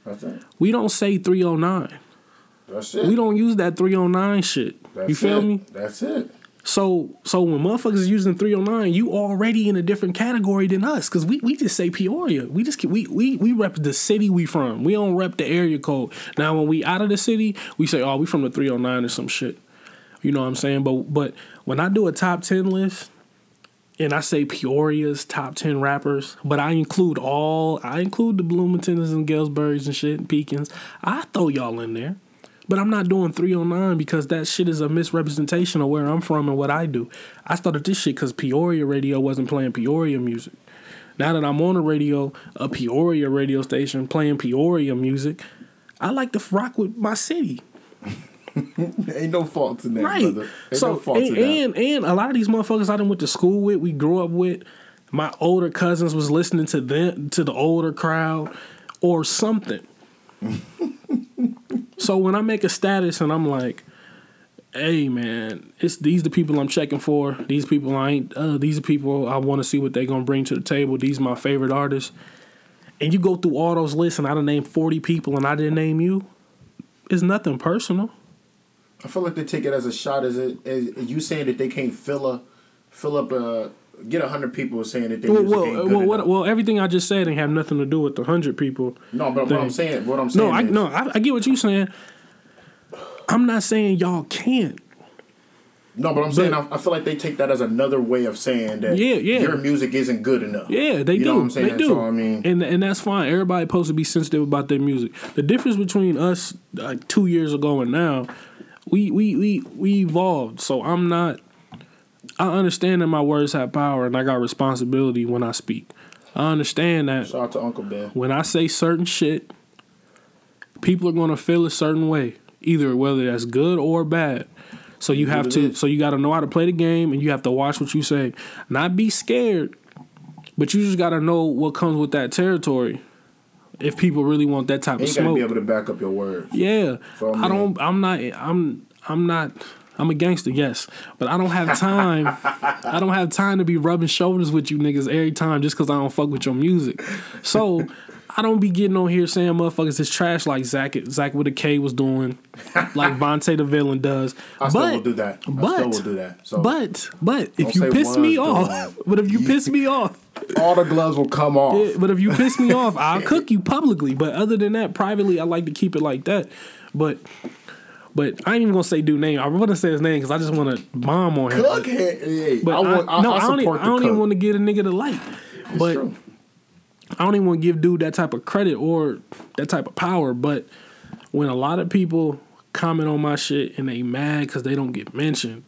That's it. We don't say 309. That's it. We don't use that 309 shit. That's you feel it. me? That's it. So so when motherfuckers is using 309, you already in a different category than us. Cause we, we just say Peoria. We just we we we rep the city we from. We don't rep the area code. Now when we out of the city, we say, oh, we from the 309 or some shit. You know what I'm saying? But but when I do a top 10 list and I say Peoria's top 10 rappers, but I include all I include the Bloomingtons and Galesburgs and shit and I throw y'all in there. But I'm not doing 309 because that shit is a misrepresentation of where I'm from and what I do. I started this shit because Peoria radio wasn't playing Peoria music. Now that I'm on a radio, a Peoria radio station playing Peoria music, I like to rock with my city. Ain't no fault in that, Right. brother. Ain't So no fault and, in that. and and a lot of these motherfuckers I done went to school with, we grew up with. My older cousins was listening to them to the older crowd or something. so when I make a status and I'm like, "Hey man, it's these the people I'm checking for. These people I ain't. Uh, these are people I want to see what they gonna bring to the table. These my favorite artists." And you go through all those lists and I done named forty people and I didn't name you. It's nothing personal. I feel like they take it as a shot as, as you saying that they can't fill a fill up a get a hundred people saying that they Well, music well, well, what, well, everything I just said ain't have nothing to do with the hundred people. no, but what I'm saying, what I'm saying, No, I is, no, I, I get what you're saying. I'm not saying y'all can't. no, but I'm saying I, I feel like they take that as another way of saying that Yeah, yeah. your music isn't good enough. Yeah, they You do. know what I'm saying? They do. So, I mean- and and that's fine. Everybody supposed to be sensitive about their music. The difference between us like two years ago and now, we we we we evolved. So I'm not. I understand that my words have power, and I got responsibility when I speak. I understand that Shout out to Uncle Ben. when I say certain shit, people are gonna feel a certain way, either whether that's good or bad. So you have to, so you got to know how to play the game, and you have to watch what you say. Not be scared, but you just got to know what comes with that territory. If people really want that type And of you got to smoke, be able to back up your words. yeah. So, I I don't. I'm not. I'm. I'm not. I'm a gangster, yes, but I don't have time. I don't have time to be rubbing shoulders with you niggas every time just because I don't fuck with your music. So I don't be getting on here saying motherfuckers is trash like Zach Zach with a K was doing, like Vontae the villain does. I still but, will do that. I But still will do that. So but but if you piss me off, but if you piss me off, all the gloves will come off. but if you piss me off, I'll cook you publicly. But other than that, privately, I like to keep it like that. But but I ain't even gonna say dude name. I want to say his name because I just want to bomb on him. Cook, hey, But I, want, I, no, I I don't, e- I don't even want to give a nigga the light. but true. I don't even want to give dude that type of credit or that type of power. But when a lot of people comment on my shit and they mad because they don't get mentioned,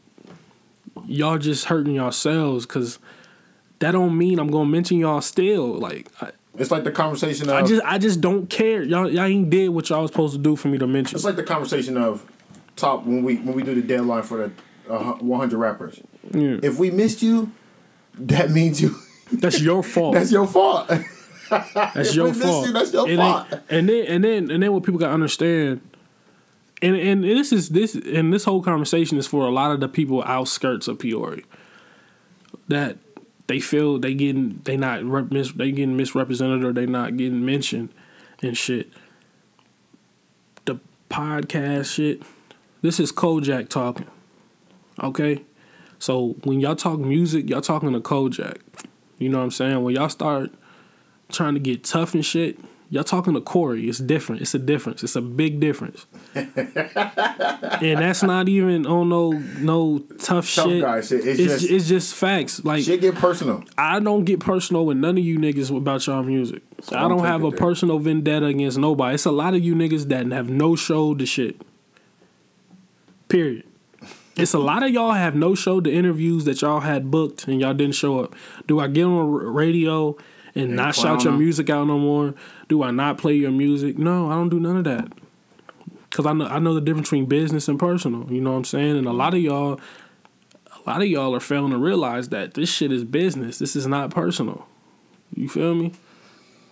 y'all just hurting yourselves because that don't mean I'm gonna mention y'all still. Like I, It's like the conversation of I just I just don't care. Y'all y'all ain't did what y'all was supposed to do for me to mention. it's like the conversation of top when we when we do the deadline for the uh, 100 rappers. Yeah. If we missed you, that means you. That's your fault. That's your fault. That's if your we fault. you, that's your and fault. Then, and then and then and then what people got to understand, and and this is this and this whole conversation is for a lot of the people outskirts of Peoria that they feel they getting they not rep, mis, they getting misrepresented or they not getting mentioned and shit. The podcast shit. This is Kojak talking. Okay, so when y'all talk music, y'all talking to Kojak. You know what I'm saying? When y'all start trying to get tough and shit, y'all talking to Corey. It's different. It's a difference. It's a big difference. and that's not even on no no tough, Tough shit. shit. It's It's just- it's just facts. Like Shit get personal. I don't get personal with none of you niggas about y'all music. I I'm don't have a there. personal vendetta against nobody. It's a lot of you niggas that have no show to shit. Period. It's a lot of y'all have no show the interviews that y'all had booked and y'all didn't show up. Do I get on the radio and not shout your them? music out no more? Do I not play your music? No, I don't do none of that. Cause I know I know the difference between business and personal. You know what I'm saying? And a lot of y'all, a lot of y'all are failing to realize that this shit is business. This is not personal. You feel me?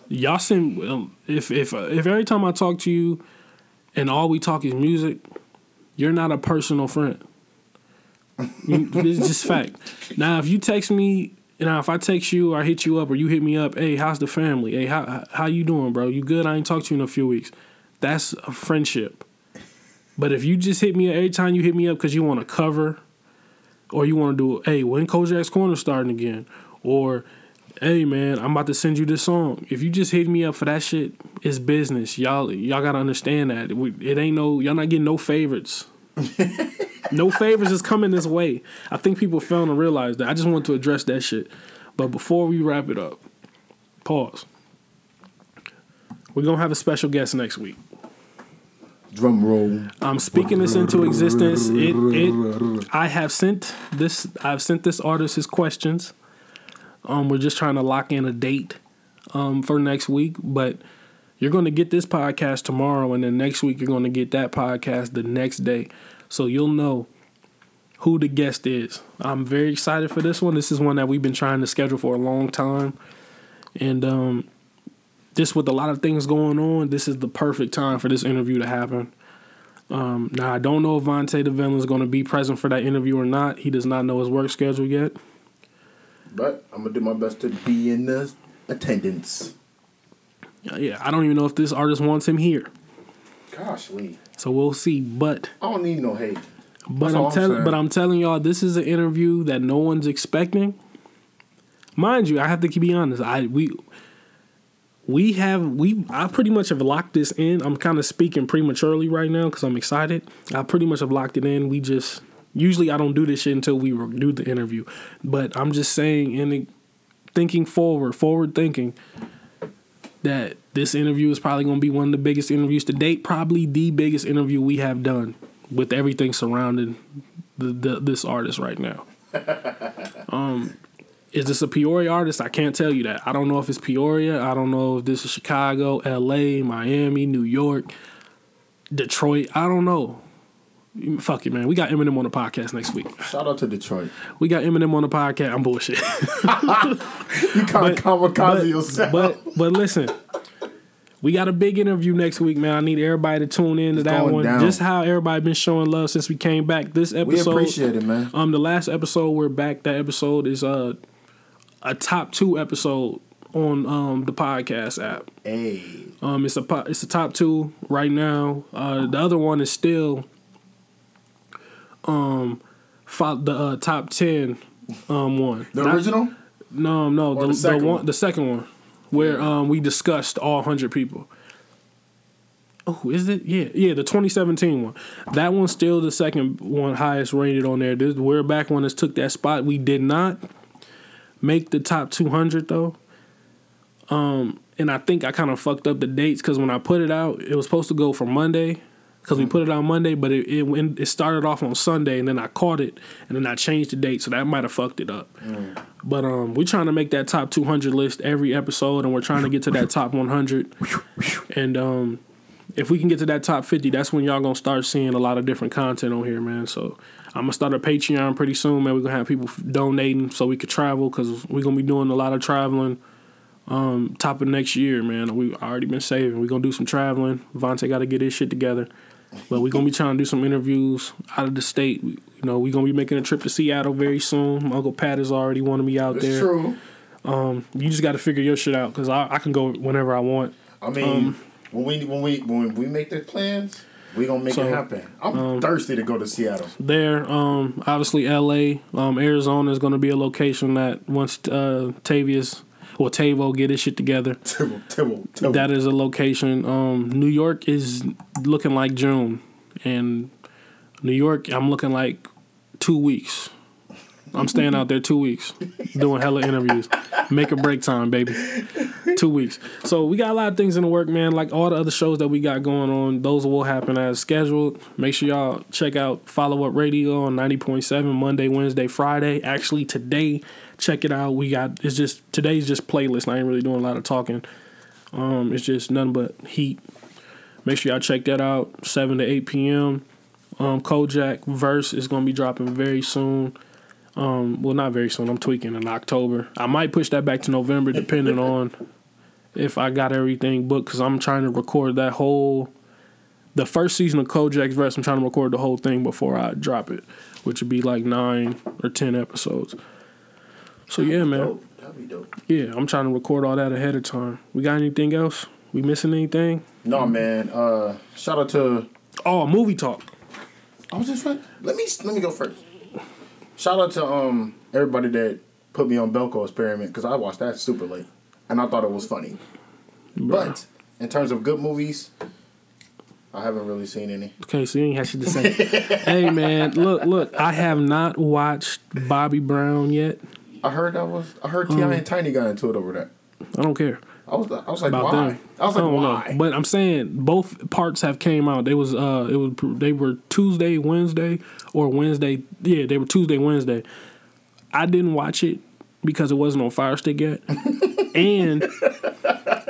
Y'all send um, if if if every time I talk to you, and all we talk is music, you're not a personal friend. You- it's just fact. Now, if you text me, now if I text you or I hit you up or you hit me up, hey, how's the family? Hey, how how you doing, bro? You good? I ain't talked to you in a few weeks. That's a friendship. But if you just hit me every time you hit me up because you want to cover, or you want to do, hey, when Kojak's Corner starting again, or hey man, I'm about to send you this song. If you just hit me up for that shit, it's business. Y'all y'all gotta understand that. It ain't no y'all not getting no favorites. no favors is coming this way. I think people failing to realize that. I just want to address that shit. But before we wrap it up, pause. We're gonna have a special guest next week. Drum roll. I'm speaking this into existence. It, it, I have sent this. I've sent this artist his questions. Um, we're just trying to lock in a date, um, for next week. But you're going to get this podcast tomorrow, and then next week you're going to get that podcast the next day. So you'll know who the guest is. I'm very excited for this one. This is one that we've been trying to schedule for a long time, and um, just with a lot of things going on, this is the perfect time for this interview to happen. Um, now I don't know if Vontae the villain is going to be present for that interview or not. He does not know his work schedule yet. But I'm gonna do my best to be in the attendance. Yeah, I don't even know if this artist wants him here, Gosh, Lee. so we'll see. But I don't need no hate. But I'm I'm telling, but I'm telling y'all, this is an interview that no one's expecting. Mind you, I have to be honest. I we we have we I pretty much have locked this in. I'm kind of speaking prematurely right now because I'm excited. I pretty much have locked it in. We just usually I don't do this shit until we do the interview, but I'm just saying and thinking forward, forward thinking that this interview is probably going to be one of the biggest interviews to date, probably the biggest interview we have done with everything surrounding the, the this artist right now. um, is this a Peoria artist? I can't tell you that. I don't know if it's Peoria. I don't know if this is Chicago, L.A., Miami, New York, Detroit. I don't know. Fuck it, man. We got Eminem on the podcast next week. Shout out to Detroit. We got Eminem on the podcast. I'm bullshit. You kind of kamikaze but, yourself. but but listen, we got a big interview next week, man. I need everybody to tune in to It's that one. down. Just how everybody been showing love since we came back. This episode, we appreciate it, man. um, the last episode we're back. That episode is uh a top two episode on um the podcast app. Hey, Um, it's a po- it's a top two right now. Uh, the other one is still um the uh, top ten um one. the Not- original. no, no, Or the, the the, second one, one? the second one, where um we discussed all hundred people. Oh, is it? Yeah, yeah, the 2017 one. That one's still the second one highest rated on there. This we're back one that's took that spot. We did not make the top 200 though. Um, and I think I kind of fucked up the dates because when I put it out, it was supposed to go for Monday because we put it on Monday, but it, it went- it started off on Sunday, and then I caught it, and then I changed the date, so that might have fucked it up. But um, we're trying to make that top 200 list every episode, and we're trying to get to that top 100. And um, if we can get to that top 50, that's when y'all gonna start seeing a lot of different content on here, man. So I'm gonna start a Patreon pretty soon, man. We're gonna have people donating so we could travel because we're gonna be doing a lot of traveling. Um, top of next year, man. We already been saving. We're gonna do some traveling. Vontae got to get his shit together. But we're gonna be trying to do some interviews out of the state. We, you know, we're gonna be making a trip to Seattle very soon. My Uncle Pat has already wanted me out It's there. true. You just got to figure your shit out because I, I can go whenever I want. I mean, Um, when we when we when we make the plans, we gonna make So, um, it happen. I'm thirsty to go to Seattle. There, um, obviously L.A., um, Arizona is going to be a location that once uh, Tavius or Tavo get his shit together, Tavo, Tavo, tibble. that is a location. Um, New York is looking like June, and New York, I'm looking like two weeks. I'm staying out there two weeks, doing hella interviews, make or break time, baby. Two weeks. So we got a lot of things in the work, man. Like all the other shows that we got going on, those will happen as scheduled. Make sure y'all check out Follow Up Radio on 90.7 Monday, Wednesday, Friday. Actually, today, check it out. We got it's just today's just playlist. I ain't really doing a lot of talking. Um, it's just nothing but heat. Make sure y'all check that out. Seven to eight p.m. Um, Kojak verse is gonna be dropping very soon. Um, well, not very soon. I'm tweaking in October. I might push that back to November, depending on if I got everything booked. Cause I'm trying to record that whole, the first season of Kojak's verse. I'm trying to record the whole thing before I drop it, which would be like nine or ten episodes. So yeah, man. Dope. That'd be dope. Yeah, I'm trying to record all that ahead of time. We got anything else? We missing anything? No man. Uh, shout out to. Oh, movie talk. I was just. Let me let me go first. Shout out to um everybody that put me on Belko Experiment because I watched that super late and I thought it was funny. But in terms of good movies, I haven't really seen any. Okay, so you ain't had shit to say. hey man, look, look, I have not watched Bobby Brown yet. I heard that was I heard T.I. Mm. and Tiny got into it over that. I don't care I was I was like about why? them. I was like don't why? know. But I'm saying both parts have came out. They was uh it was they were Tuesday, Wednesday, or Wednesday. Yeah, they were Tuesday, Wednesday. I didn't watch it because it wasn't on Fire Stick yet. and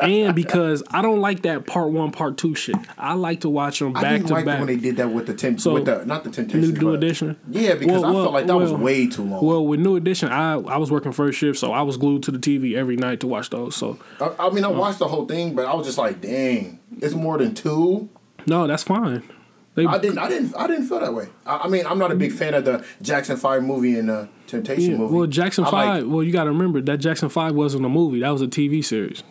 and because I don't like that part one, part two shit. I like to watch them I back didn't to like back. when they did that with the temp, So, with the not the temptation, New New Edition. Yeah, because Well, I well, felt like that was way too long. Well, with New Edition, I I was working first shift, so I was glued to the TV every night to watch those. So I, I mean, I watched the whole thing, but I was just like, dang, it's more than two. no, that's fine. They, I didn't, I didn't, I didn't feel that way. I, I mean, I'm not a big fan of the Jackson Five movie and the Temptation yeah, movie. well, Jackson I Five. like- well, you got to remember that Jackson Five wasn't a movie. That was a TV series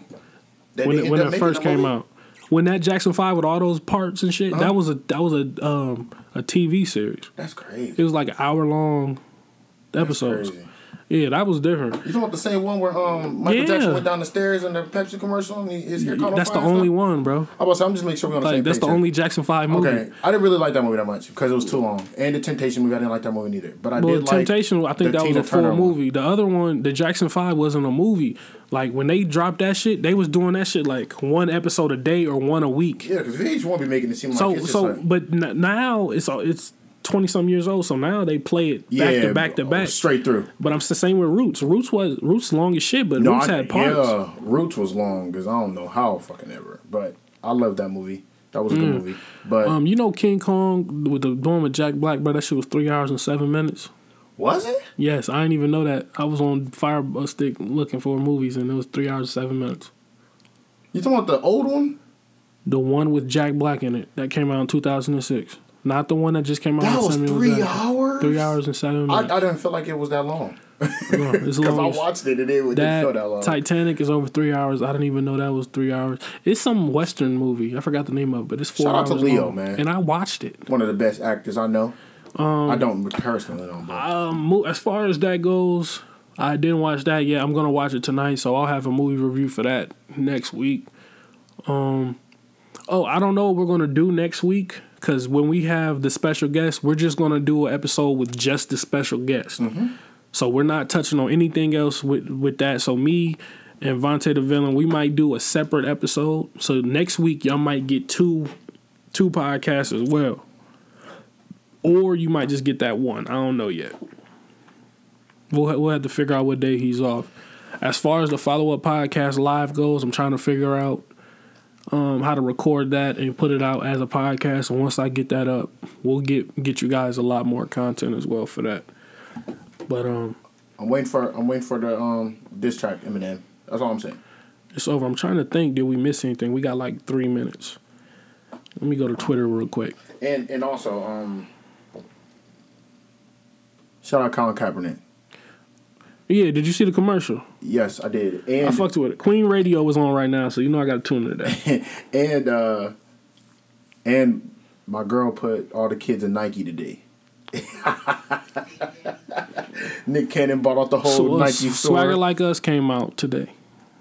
when it, when it first came out. When that Jackson Five with all those parts and shit, Uh-huh. that was a that was a um a TV series. That's crazy. It was like an hour long episodes. Yeah, that was different. You talking about the same one where um Michael Yeah. Jackson went down the stairs in the Pepsi commercial and he- his hair caught That's the fire and only stuff? one, bro. I was about to say, I'm just making sure we're on the Like same that's page the here. only Jackson Five movie. Okay, I didn't really like that movie that much because it was too long. And the Temptation movie, I didn't like that movie either. But I Well, did like Temptation, I think the that was a full Turner one. movie. The other one, the Jackson Five, wasn't a movie. Like when they dropped that shit, they was doing that shit like one episode a day or one a week. Yeah, because VH1 be making it seem like so so, like, but n- now it's all it's twenty some years old. So now they play it back yeah, to back to back. straight through. But I'm the same with Roots. Roots was Roots long as shit, but No, Roots I, had parts. yeah, Roots was long because I don't know how fucking ever. But I love that movie. That was a good movie. But Um, you know King Kong with the one with Jack Black, bro. That shit was three hours and seven minutes. was it? Yes, I didn't even know that. I was on Fire Stick looking for movies, and it was three hours and seven minutes. You talking about the old one? The one with Jack Black in it that came out in 2006. Not the one that just came out. That was Samuel three Jackson. hours. Three hours and seven I, minutes. I didn't feel like it was that long No, it's because I watched it and it didn't feel that that long. Titanic is over three hours. I didn't even know that was three hours. It's some Western movie. I forgot the name of it, but it's four Shout out to Leo, long. man. And I watched it. One of the best actors I know. I don't personally know. But Um, as far as that goes, I didn't watch that yet. I'm gonna watch it tonight, so I'll have a movie review for that next week. Um, oh, I don't know what we're gonna do next week because when we have the special guest, we're just gonna do an episode with just the special guest. Mm-hmm. So we're not touching on anything else with with that. So me and Vontae the villain, we might do a separate episode. So next week y'all might get two two podcasts as well. Or you might just get that one. I don't know yet. We'll we'll have to figure out what day he's off. As far as the follow up podcast live goes, I'm trying to figure out um, how to record that and put it out as a podcast. And once I get that up, we'll get get you guys a lot more content as well for that. But um, I'm waiting for I'm waiting for the um diss track Eminem. That's all I'm saying. it's over. I'm trying to think. Did we miss anything? We got like three minutes. Let me go to Twitter real quick. And and also um shout out Colin Kaepernick. Yeah, did you see the commercial? Yes, I did. And I fucked with it. Queen Radio was on right now, so you know I got to tune into that. and uh and my girl put all the kids in Nike today. Nick Cannon bought out the whole So, uh, Nike store. Swagger Like Us came out today.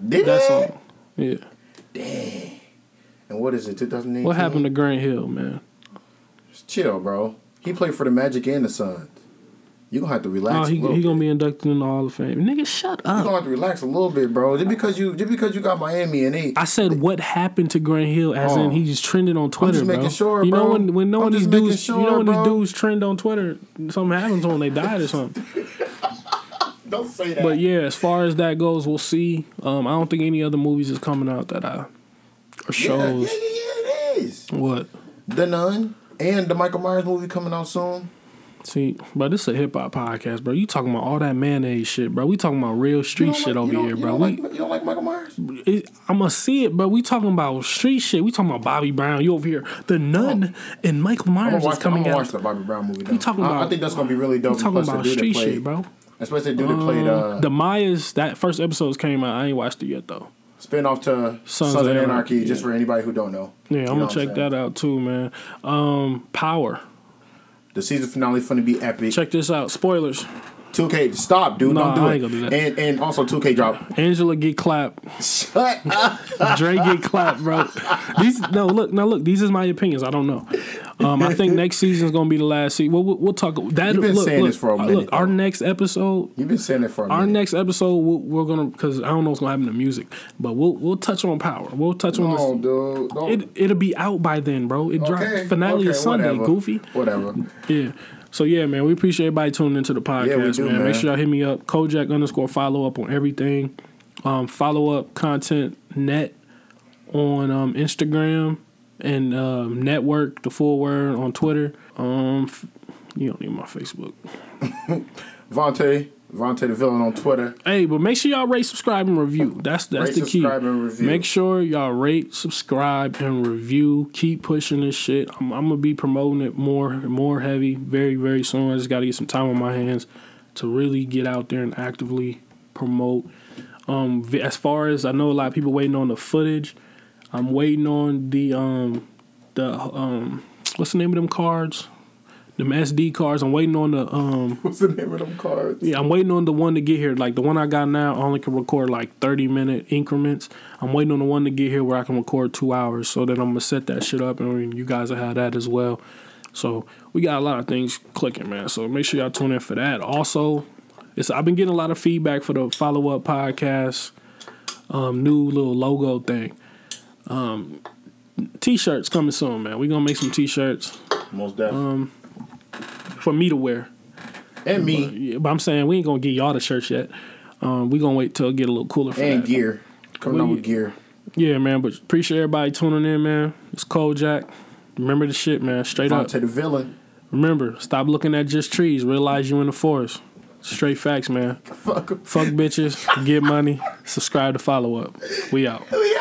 Did That song. Yeah. Dang. And what is it? 2018. What happened to Grant Hill, man? Just chill, bro. He played for the Magic and the Suns. You gonna have to relax. Oh, a he little he gonna bit. be inducted in the Hall of Fame. Nigga, shut up. You up. gonna have to relax a little bit, bro. Just because you just because you got Miami and they I said what happened to Grant Hill, as Oh. in he's trending on Twitter, I'm just bro. making sure, you know bro. when when no one these just making dudes, you know when bro. these dudes trend on Twitter, something happens when they died or something. don't say that. But yeah, as far as that goes, we'll see. Um, I don't think any other movies is coming out that I or yeah, yeah, shows. yeah, yeah, it is. What? The Nun and the Michael Myers movie coming out soon. See, but this is a hip hop podcast, bro. You talking about all that mayonnaise shit, bro? We talking about real street don't shit like- over you here, you bro. Don't We like, you don't like Michael Myers? it, I'm gonna see it, but we talking about street shit. We talking about Bobby Brown. You over here, the Nun and Michael Myers is watch, I'm coming out. watch the Bobby Brown movie. Though. We talking I- I, think that's gonna be really dope. We talking about street played- shit, bro. Especially the dude that played uh, The Mayans. That first episodes came out. I ain't watched it yet though. spin off to Sons, of Anarchy. Just for anybody who don't know. Yeah, You I'm gonna check that out too, man. Um, Power. The season finale is gonna be epic. Check this out. Spoilers. 2K, stop, dude. Nah, don't do I it. gonna do that. And and also 2K drop. Angela get clapped. Shut up. Dre get clapped, bro. These no look now look. These is my opinions. I don't know. Um, I think next season's gonna be the last season. We'll, we'll, we'll talk. That You've been look, saying look, this for a uh, minute, Look, our next episode. You've been saying it for a Our minute. next episode, we'll, we're gonna because I don't know what's gonna happen to music, but we'll we'll touch on power. We'll touch on this. dude. Don't. It it'll be out by then, bro. It drops okay, finale okay, is Sunday. whatever. Goofy. Whatever. Yeah. So yeah, man, we appreciate everybody tuning into the podcast, Yeah, do, man. Make sure y'all hit me up, Kojak underscore follow up on everything. Um, follow up content net on um, Instagram and um, network the full word on Twitter. Um, f- you don't need my Facebook. Vontae, Vontae the villain on Twitter. Hey, but make sure y'all rate, subscribe, and review. That's that's Rate, the key. subscribe, and review. Make sure y'all rate, subscribe, and review. Keep pushing this shit. I'm, I'm gonna be promoting it more, more heavy, very, very soon. I just got to get some time on my hands to really get out there and actively promote. Um, as far as I know, a lot of people waiting on the footage. I'm waiting on the um, the um, what's the name of them cards? Them SD cards. I'm waiting on the um. What's the name of them cards? Yeah, I'm waiting on the one to get here. Like the one I got now, I only can record like 30 minute increments. I'm waiting on the one to get here where I can record two hours. So then I'm gonna set that shit up, and you guys will have that as well. So we got a lot of things clicking, man. So make sure y'all tune in for that. Also, it's I've been getting a lot of feedback for the follow up podcast, um, new little logo thing. Um, t-shirts coming soon, man. We gonna make some t-shirts Most definitely. Um, for me to wear. and me Yeah, but I'm saying we ain't gonna get y'all the shirts yet. Um, we gonna wait till it get a little cooler for and that. gear. Coming Well, on with gear. Yeah, man. But appreciate everybody tuning in, man. It's Kojak. Remember the shit, man. Straight up. to the villain. Remember, stop looking at just trees. Realize you in the forest. Straight facts, man. Fuck 'em. Fuck bitches. Get money. Subscribe to follow up. We out. We